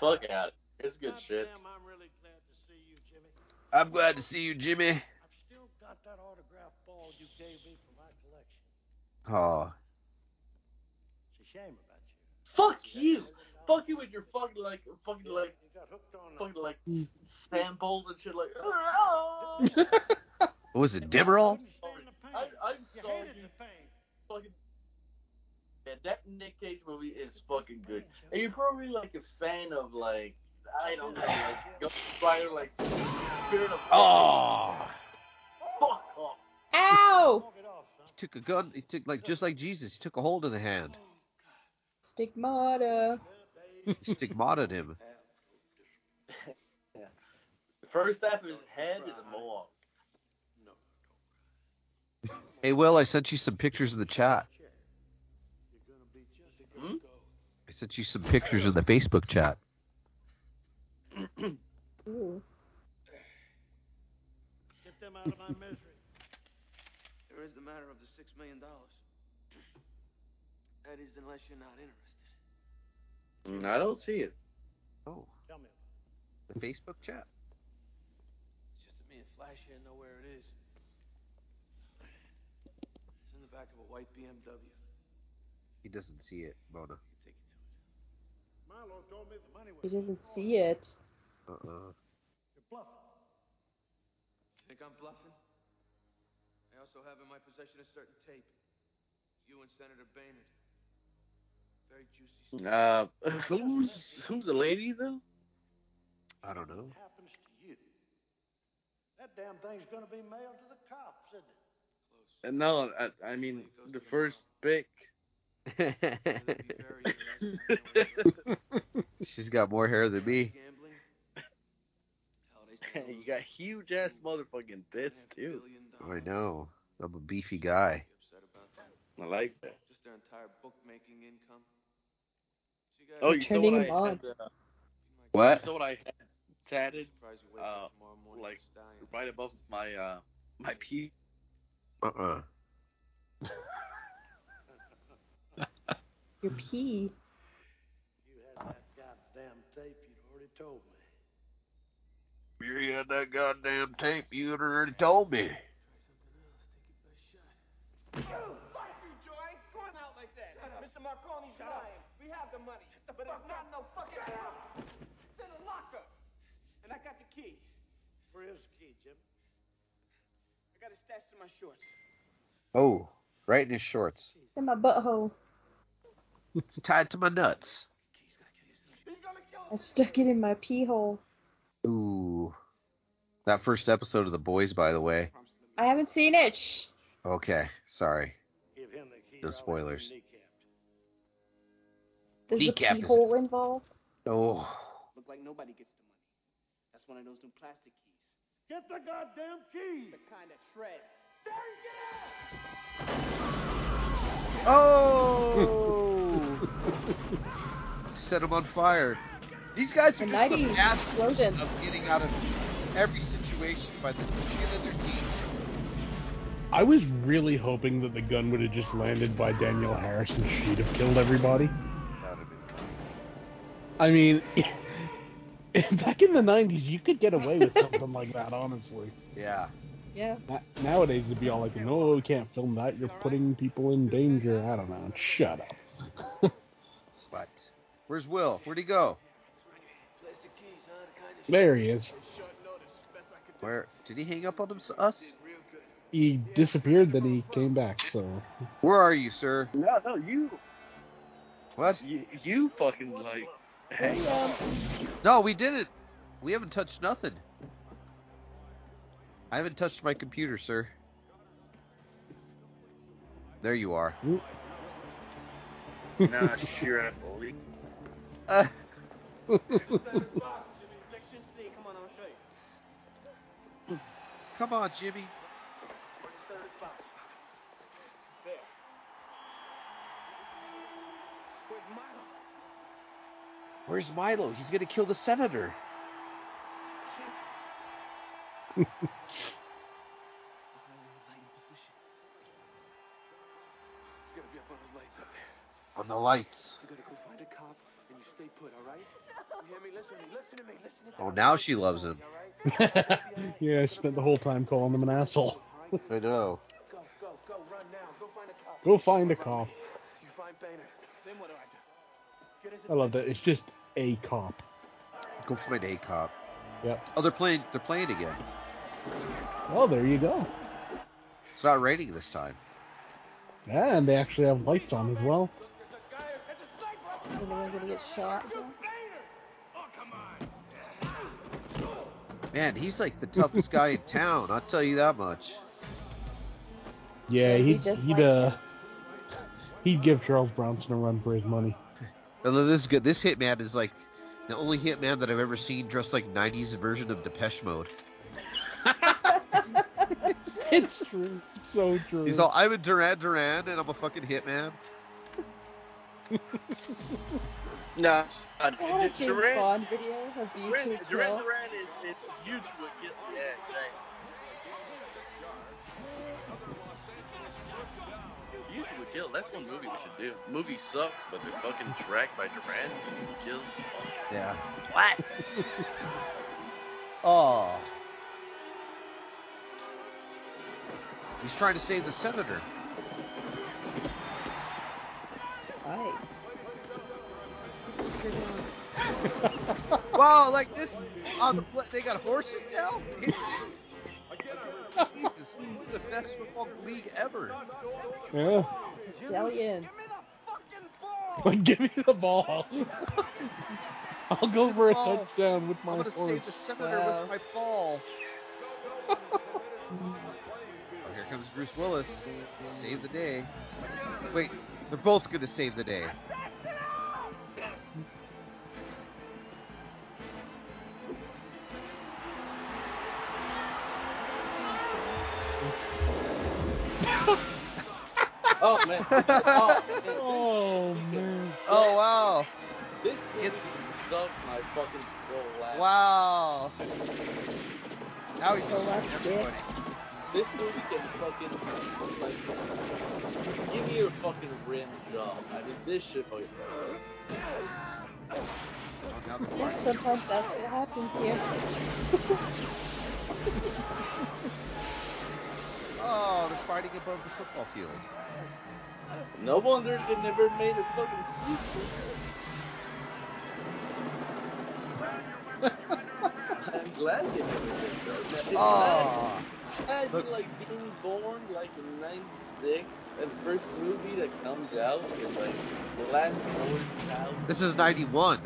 Fuck at it. It's good shit. I'm really glad to see you, Jimmy. I'm glad to see you, Jimmy. I've still got that autographed ball you gave me for my collection. Oh, It's a shame about you. Fuck you. Fuck you with your fucking like, fucking like, You got uh, fucking like mm. samples and shit like. What was it, Demerol? I, I'm You sorry. hated the fame. Fucking. Yeah, that Nick Cage movie is fucking good. And you're probably like a fan of like I don't know, like Ghost Rider, like Spirit of. Oh, Fuck off. Ow! he took a gun. He took like just like Jesus. He took a hold of the hand. Stigmata. He stigmatted him. The first half of his head is a mohawk. Hey, Will, I sent you some pictures in the chat. Hmm? I sent you some pictures in the Facebook chat. Get them out of my misery. There is the matter of the six million dollars. That is, unless you're not interested. I don't see it. Oh, Tell me. the Facebook chat. It's just that me and Flash here know where it is. It's in the back of a white BMW. He doesn't see it, Mona. Take you to it. Milo told me the money was. He doesn't see it. Uh-uh. You're bluffing. You think I'm bluffing? I also have in my possession a certain tape. You and Senator Baynard. Very juicy. Uh, who's who's the lady though? I don't know. What happens to you. That damn thing's gonna be mailed to the cops, isn't it? Uh, No, I, I mean the first pic. She's got more hair than me. You got huge ass motherfucking bits too. I know. I'm a beefy guy. Upset about that. I like that. Just their entire bookmaking income. So you Oh, you saw Turning what I had, uh, What? You saw what I had tatted surprised you wake uh, up tomorrow morning like right above my uh my pee. Uh-uh. Your pee. You had that goddamn tape, you'd already told me. You had that goddamn tape. you'd already told me. Fuck you, Joy. Going out like that. Mr. Marcone's lying. We have the money. But it's not in no fucking house. It's in a locker. And I got the key. Where is the key, Jim? I got it stashed in my shorts. Oh, right in his shorts. In my butthole. It's tied to my nuts. He's gonna kill I stuck it in my pee hole. Ooh. That first episode of The Boys, by the way. I haven't seen it. Shh. Okay, sorry. Give him the key. No or I'll have spoilers. you kneecapped. There's a pee hole involved. Oh. Look like nobody gets the money. That's one of those new plastic keys. Get the goddamn key! The kind that shred. Darian, get out! Oh! Set him on fire. These guys are The just the 90s masters of getting out of every situation by the skin of their teeth. I was really hoping that the gun would have just landed by Danielle Harris and she'd have killed everybody. That would have been funny. I mean, back in the 90s, you could get away with something like that, honestly. Yeah. Yeah. Na- Nowadays, it'd be all like, no, you can't film that. You're putting people in danger. I don't know. Shut up. What? Where's Will? Where'd he go? There he is. Where did he hang up on him, us? He disappeared, then he came back. So Where are you, sir? No, no, you. What? You, you fucking like. Hang on. Um, no, we didn't. We haven't touched nothing. I haven't touched my computer, sir. There you are. Nah, sure, I believe. Uh, come on, I'll show you. come on, Jimmy. Where's the third box? There. Where's Milo? Where's Milo? He's gonna kill the senator. It's gotta be up on those lights up there. On the lights. You gotta go find a cop and you stay put, all right? You hear me? Listen to me. Listen to me. Listen to me. Oh, now she loves him. yeah, I spent the whole time calling him an asshole. I know. Go, go, go. Run now. Go find a cop. Go find a cop. You find Baynard. Then what do I do? I love that. It's just a cop. Go find a cop. Yep. Oh, they're playing. They're playing again. Oh, there you go. It's not raining this time. Yeah, and they actually have lights on as well. Anyone gonna get shot? Man, he's like the toughest guy in town. I'll tell you that much. Yeah, Yeah, he he'd just he'd uh he'd give Charles Bronson a run for his money. And then this good. This hitman is like the only hitman that I've ever seen dressed like '90s version of Depeche Mode. it's true. So true. He's all, I'm a Duran Duran, and I'm a fucking hitman. Nah, uh, I want a James Duran, Bond video of you Duran, two Duran, kill. Duran is, is huge with get, yeah, right. Huge with kill. That's one movie we should do. Movie sucks, but the fucking track by Duran kills. Yeah. What? Oh. He's trying to save the senator. Right. wow, like this on the pla they got horses now. Jesus, this is the best football league ever. Yeah. Stallion. Give me the ball. I'll go for a ball. touchdown with my I'm gonna horse. save the senator Wow. with my ball. oh, here comes Bruce Willis. Save the day. Wait, they're both gonna save the day. Oh man. Oh, man. Oh man. Oh wow. This movie sucked my fucking soul. Wow. Now he's So that's that's funny. This movie can fucking like give me a fucking rim job. I mean this shit fucking Oh, now they're Yeah, fighting. sometimes that's what happens here. Oh, they're fighting above the football field. No wonder they never made a fucking sequel. I'm glad they never did that. It's Oh. Imagine Look. like being born like in '96, and the first movie that comes out is like The Last Boy Scout. This is 91.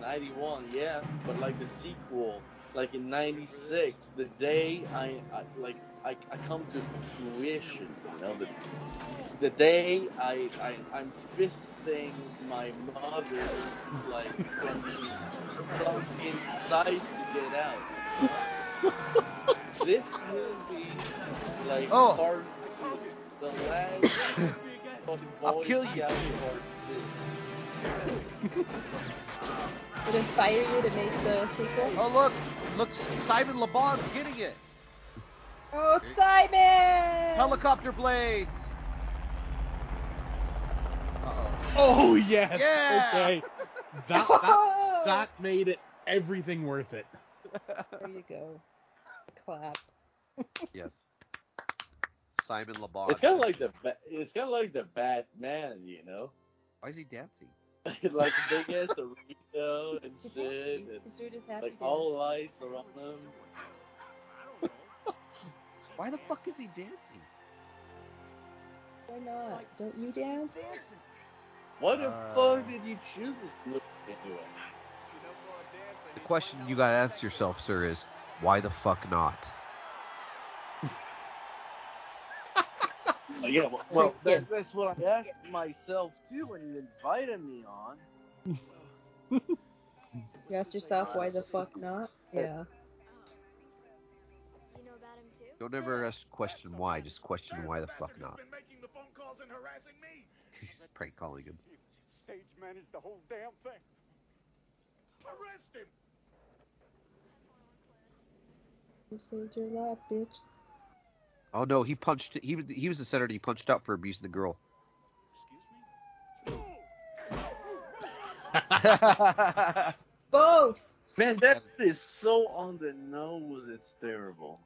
91, yeah, but like the sequel, like in 96, the day I, I like I, I come to fruition, you know, the, the day I, I I'm fisting my mother like from, from inside to get out. this movie, like Oh. part two, the last I'll kill you. Scout part two. It inspire you to make the sequel? Oh look, look, Simon Le Bon's getting it. Oh, Simon! Helicopter blades. Uh-oh. Oh yes. Yeah. Okay. That that that made it everything worth it. There you go. Clap. Yes. Simon Le Bon. It's kind of like the it's kind of like the Batman, you know, Why is he dancing? like big ass arena and shit, and This dude is happy. like to- all lights around him. Why the fuck is he dancing? Why not? Don't you dance? Why the Uh, fuck did you choose this look anyway? The question you gotta ask yourself, sir, is why the fuck not? Yeah, well, well that, that's what I asked myself too when you invited me on. You asked yourself why the fuck not? Yeah. Don't ever ask question why, just question why the fuck not. He's prank calling him. Stage managed the whole damn thing. Arrest him! You saved your life, bitch. Oh no, he punched. He was he was the senator. He punched out for abusing the girl. Excuse me. Both. Man, that is so on the nose. It's terrible.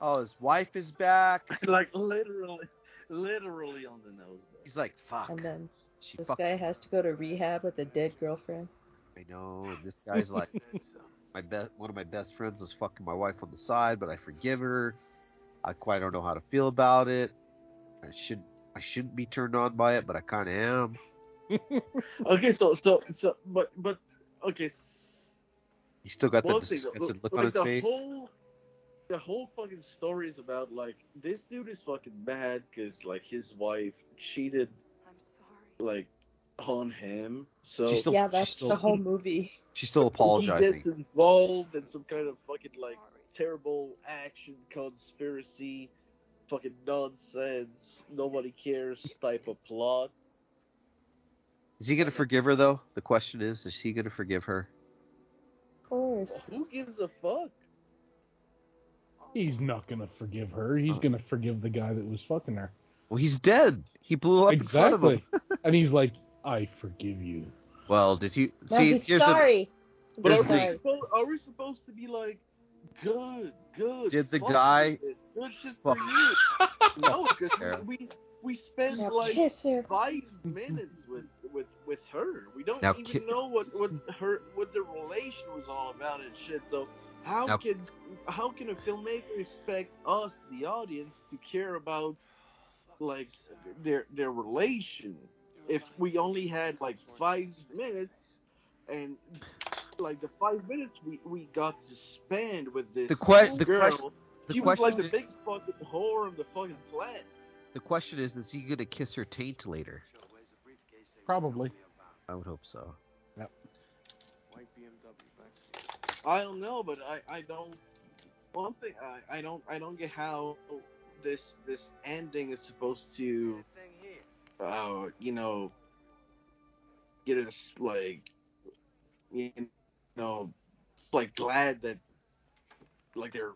oh, his wife is back. like literally, literally on the nose. He's like, fuck. And then She this fucked. guy has to go to rehab with a dead girlfriend. I know. And this guy's like, my best. One of my best friends was fucking my wife on the side, but I forgive her. I quite don't know how to feel about it. I should. I shouldn't be turned on by it, but I kind of am. Okay, so so so, but but okay. He still got the one thing, disgusted look, look on like his the face. whole the whole fucking story is about like this dude is fucking mad because like his wife cheated I'm sorry. like on him. So She's still- yeah, she's that's still- the whole movie. She's still he apologizing. gets involved in some kind of fucking like terrible action conspiracy, fucking nonsense, nobody cares type of plot. Is he gonna forgive her though? The question is, is he gonna forgive her? Of course. Who gives a fuck? He's not gonna forgive her. He's gonna forgive the guy that was fucking her. Well, he's dead. He blew up in front of him. Exactly. and he's like, I forgive you. Well, did you No, see? he's here's sorry. But He's are we, supposed, are we supposed to be like, good, good? Did the guy- Good shit Fuck. for you. no, because we we spent Now like five minutes with with with her. We don't Now even ki- know what what her what the relation was all about and shit. So how Now- can how can a filmmaker expect us, the audience, to care about like their their relation if we only had like five minutes and like the five minutes we, we got to spend with this The que- the girl, question- the she was like question the biggest fucking whore on the fucking planet. the question is, is he gonna kiss her taint later? Probably. I would hope so. White BMW. I don't know, but I, I don't. One thing I, I don't I don't get how this this ending is supposed to, uh, you know, get us like, you know, like glad that like they're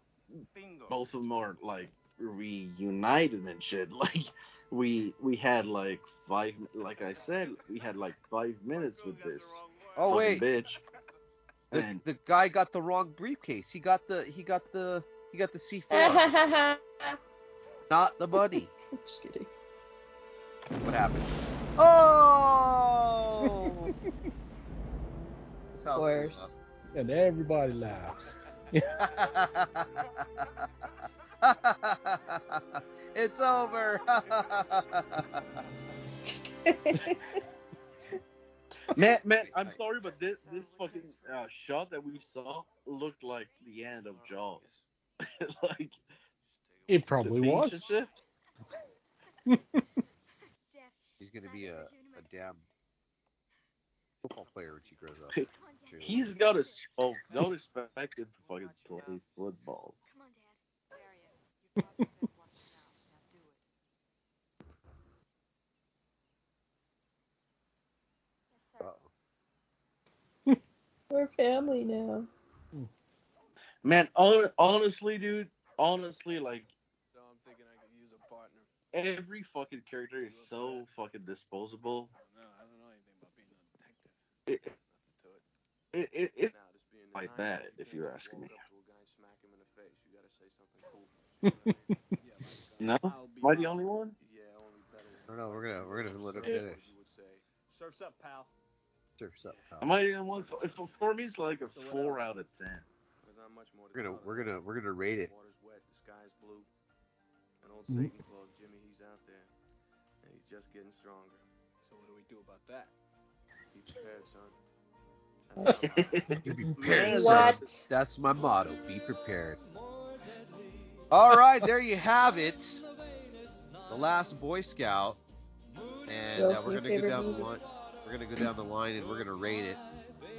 both of them are like reunited and shit. Like we we had like five, like I said, we had like five minutes with this. Oh fucking wait, bitch. the, And the guy got the wrong briefcase. He got the he got the he got the C four, not the money. Just kidding. What happens? Oh! This house Of course. And everybody laughs. it's over. Man, man, I'm sorry, but this this fucking uh, shot that we saw looked like the end of Jaws. like It probably was. And shit. He's gonna be a, a damn football player when she grows up. Sure. He's got a oh, don't expect him to fucking play football. Uh-oh. We're family now. Man, hon- honestly, dude, honestly, like So I'm thinking I could use a partner. Every fucking character is so fucking disposable. No, I don't know anything about being a detective. It Nothing to it. it it, it Now, just being like that, you if you're asking me. up to a guy and smack him in the face. You gotta say No, am I the only one? No, no, we're gonna we're gonna let him finish. Surf's up, pal. Surf's up. pal. Am I the only one? For, for- for me, it's like a four out of ten. Much more to We're gonna we're gonna we're gonna rate it. Water's wet, the sky's blue. An old Mhm. Satan Claus, And just getting stronger. So what do we do about that? Be prepared, son. Be prepared, What? son. That's my motto. Be prepared. All right, there you have it. The last Boy Scout, and uh, we're gonna go favorite down the line. We're gonna go down the line and we're gonna rate it.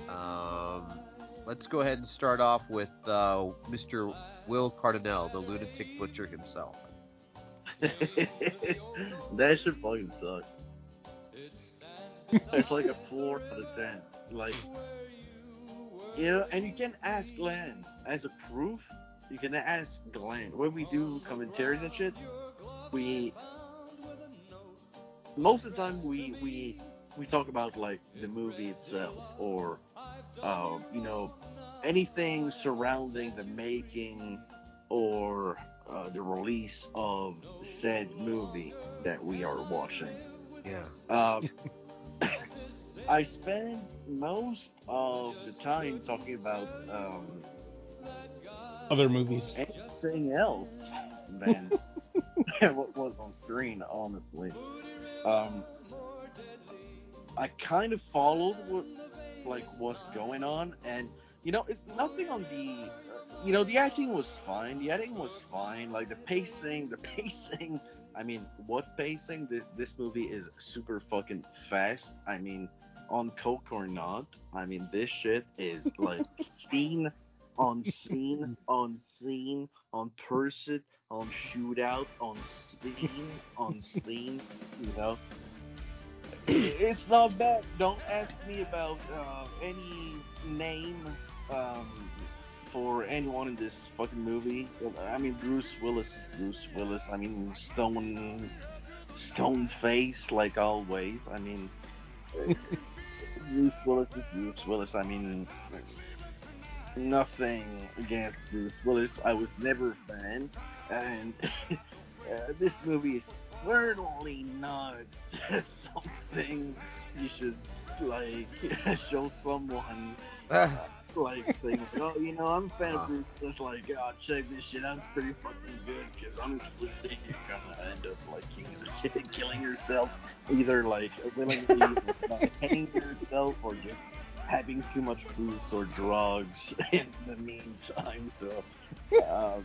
Um, let's go ahead and start off with uh, Mr. Will Cardinal, the lunatic butcher himself. that should fucking suck. it's like a four out of ten. Like, you know, and you can ask Glenn as a proof. You can ask Glenn when we do commentaries and shit. We most of the time we we we talk about like the movie itself or um, you know anything surrounding the making or uh, the release of said movie that we are watching. Yeah. Um, I spend most of the time talking about um, Other movies. anything else than what was on screen, honestly. Um, I kind of followed what like what's going on, and you know, it's nothing on the. You know, the acting was fine. The acting was fine. Like the pacing, the pacing. I mean, what pacing? This this movie is super fucking fast. I mean, on coke or not. I mean, this shit is like scene on scene on scene on person on shootout on scene on scene. You know, it's not bad. Don't ask me about uh, any name um, for anyone in this fucking movie. I mean, Bruce Willis is Bruce Willis. I mean, Stone, Stone Face, like always. I mean, Bruce Willis is Bruce Willis. I mean, nothing against Bruce Willis. I was never a fan, and uh, this movie is certainly not something you should like show someone. Uh, like saying, oh, you know, I'm a fan of Bruce. Just like, oh, check this shit out. It's pretty fucking good. Because honestly, you're gonna end up like killing, killing yourself, either like willingly hanging yourself or just having too much booze or drugs in the meantime. So, um,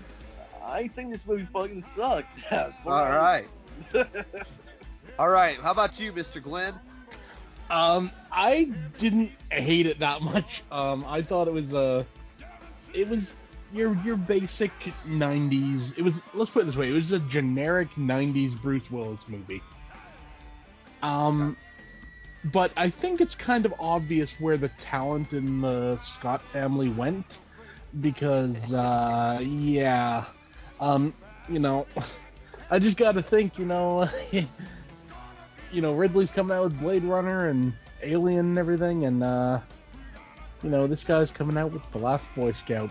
I think this movie fucking sucked. All right. All right. How about you, Mr. Glenn? Um, I didn't hate it that much. Um, I thought it was uh, it was your your basic '90s. It was let's put it this way: it was a generic '90s Bruce Willis movie. Um, but I think it's kind of obvious where the talent in the Scott family went, because uh, yeah, um, you know, I just got to think, you know. you know, Ridley's coming out with Blade Runner and Alien and everything, and uh, you know, this guy's coming out with The Last Boy Scout.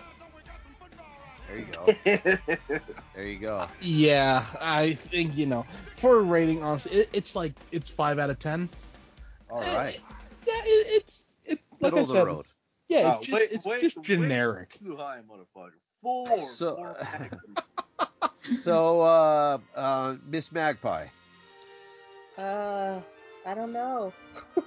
There you go. there you go. Yeah, I think you know, for a rating, honestly, it, it's like it's five out of ten. All right. Yeah, it, it's it's like Middle I of the said, road. Yeah, Oh, it's just, wait, it's wait, just wait. generic. Too high, motherfucker. Four. So- four. So, uh, uh, Miss Magpie. Uh, I don't know.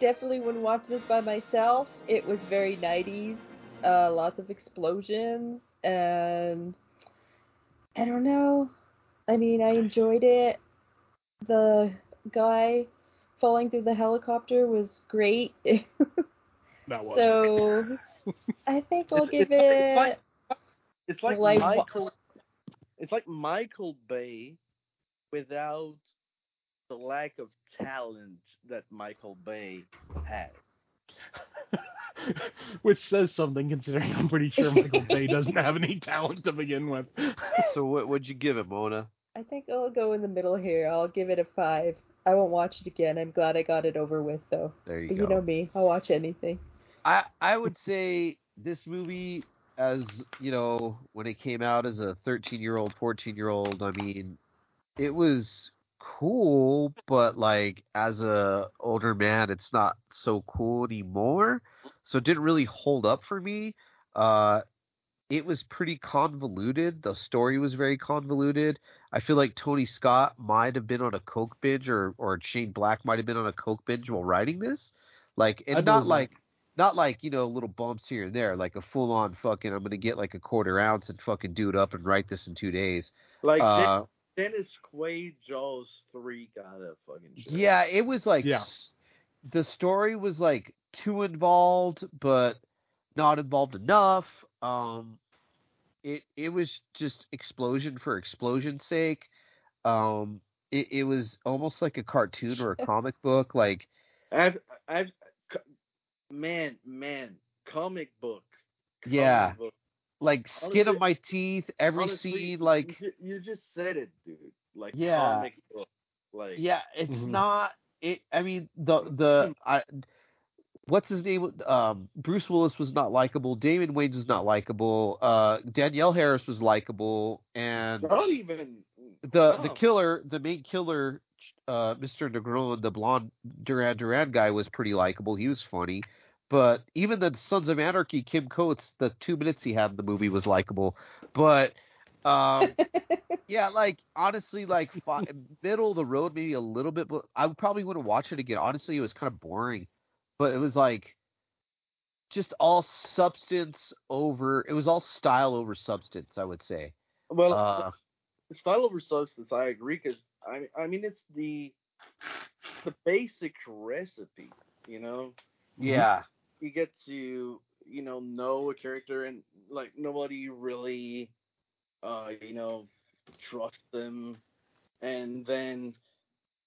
Definitely wouldn't watch this by myself. It was very 90s. Uh, lots of explosions and I don't know. I mean, I enjoyed it. The guy falling through the helicopter was great. That was. so I think I'll It's- give it's it. like- It's like Like- Michael. It's like Michael Bay, without the lack of talent that Michael Bay had. Which says something, considering I'm pretty sure Michael Bay doesn't have any talent to begin with. So, what would you give it, Mona? I think I'll go in the middle here. I'll give it a five. I won't watch it again. I'm glad I got it over with though. There you but go. you know me, I'll watch anything. I I would say this movie, as you know, when it came out as a 13 year old, 14 year old, I mean, it was cool, but like as a older man, it's not so cool anymore. So it didn't really hold up for me. Uh, it was pretty convoluted. The story was very convoluted. I feel like Tony Scott might have been on a coke binge, or or Shane Black might have been on a coke binge while writing this. Like, and not like not like you know little bumps here and there, like a full on fucking. I'm gonna get like a quarter ounce and fucking do it up and write this in two days. Like Uh, Dennis Quaid, Jaws three kind of fucking shit. Yeah, it was like Yeah. s- the story was like too involved, but not involved enough. Um, it it was just explosion for explosion's sake. Um, it it was almost like a cartoon or a comic book. Like I've I've c- man man comic book. comic yeah, book. Like skin of my teeth. Every Honestly, scene, like you, you just said it, dude. Like Yeah. comic book. Like Yeah, it's Mhm. not. It. I mean, the the I. What's his name? Um, Bruce Willis was not likable. Damon Wayans was not likable. Uh, Danielle Harris was likable, and not even the the killer, the main killer, uh, Mr. Negron, the blonde Duran Duran guy, was pretty likable. He was funny, but even the Sons of Anarchy, Kim Coates, the two minutes he had in the movie was likable. But um, yeah, like honestly, like fi- middle of the road, maybe a little bit. But I probably wouldn't watch it again. Honestly, it was kind of boring. But it was like just all substance over. It was all style over substance. I would say. well Uh, style over substance. I agree because I I mean it's the the basic recipe. You know, yeah. You get to you know know a character and like nobody really uh you know trust them. And then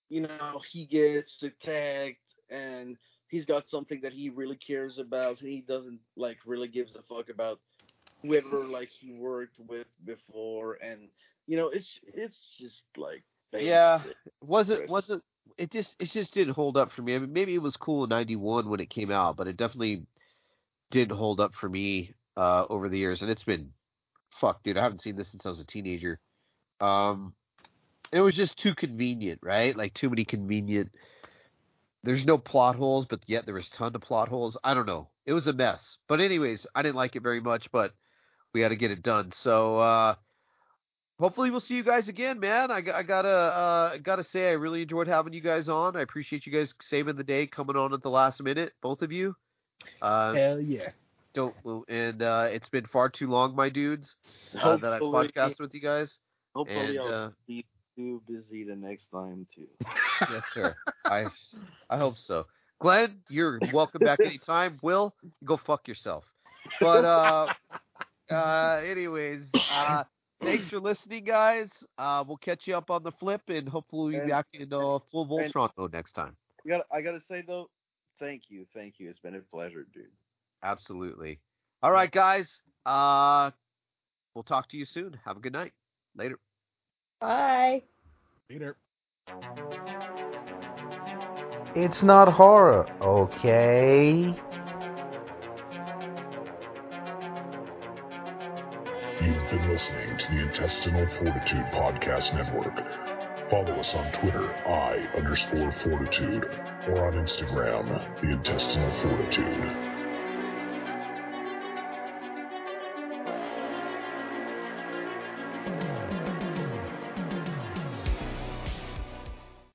you know he gets attacked and he's got something that he really cares about. He doesn't like really gives a fuck about whoever like he worked with before. And you know it's it's just like Yeah, was it wasn't it just it just didn't hold up for me. I mean, maybe it was cool in '91 when it came out, but it definitely didn't hold up for me uh, over the years. And it's been fuck, dude. I haven't seen this since I was a teenager. Um, it was just too convenient, right? Like too many convenient. There's no plot holes, but yet there was a ton of plot holes. I don't know. It was a mess. But anyways, I didn't like it very much, but we had to get it done. So uh hopefully we'll see you guys again, man. I, I gotta uh, gotta say I really enjoyed having you guys on. I appreciate you guys saving the day, coming on at the last minute, both of you. Uh, Hell yeah. don't and uh, it's been far too long, my dudes, uh, that I Hopefully- podcast with you guys. hopefully and, I'll uh, be too busy the next time too Yes, sir. I I hope so. Glenn, you're welcome back anytime. Will, go fuck yourself. But uh, uh, anyways, uh, thanks for listening, guys. Uh, we'll catch you up on the flip, and hopefully we'll be back in uh, full and- Voltron mode next time. I gotta, I gotta say though, thank you, thank you. It's been a pleasure, dude. Absolutely. All right, guys. Uh, we'll talk to you soon. Have a good night. Later. Bye. Later. It's not horror, okay? You've been listening to the Intestinal Fortitude Podcast Network. Follow us on Twitter, I underscore fortitude, or on Instagram, the Intestinal Fortitude.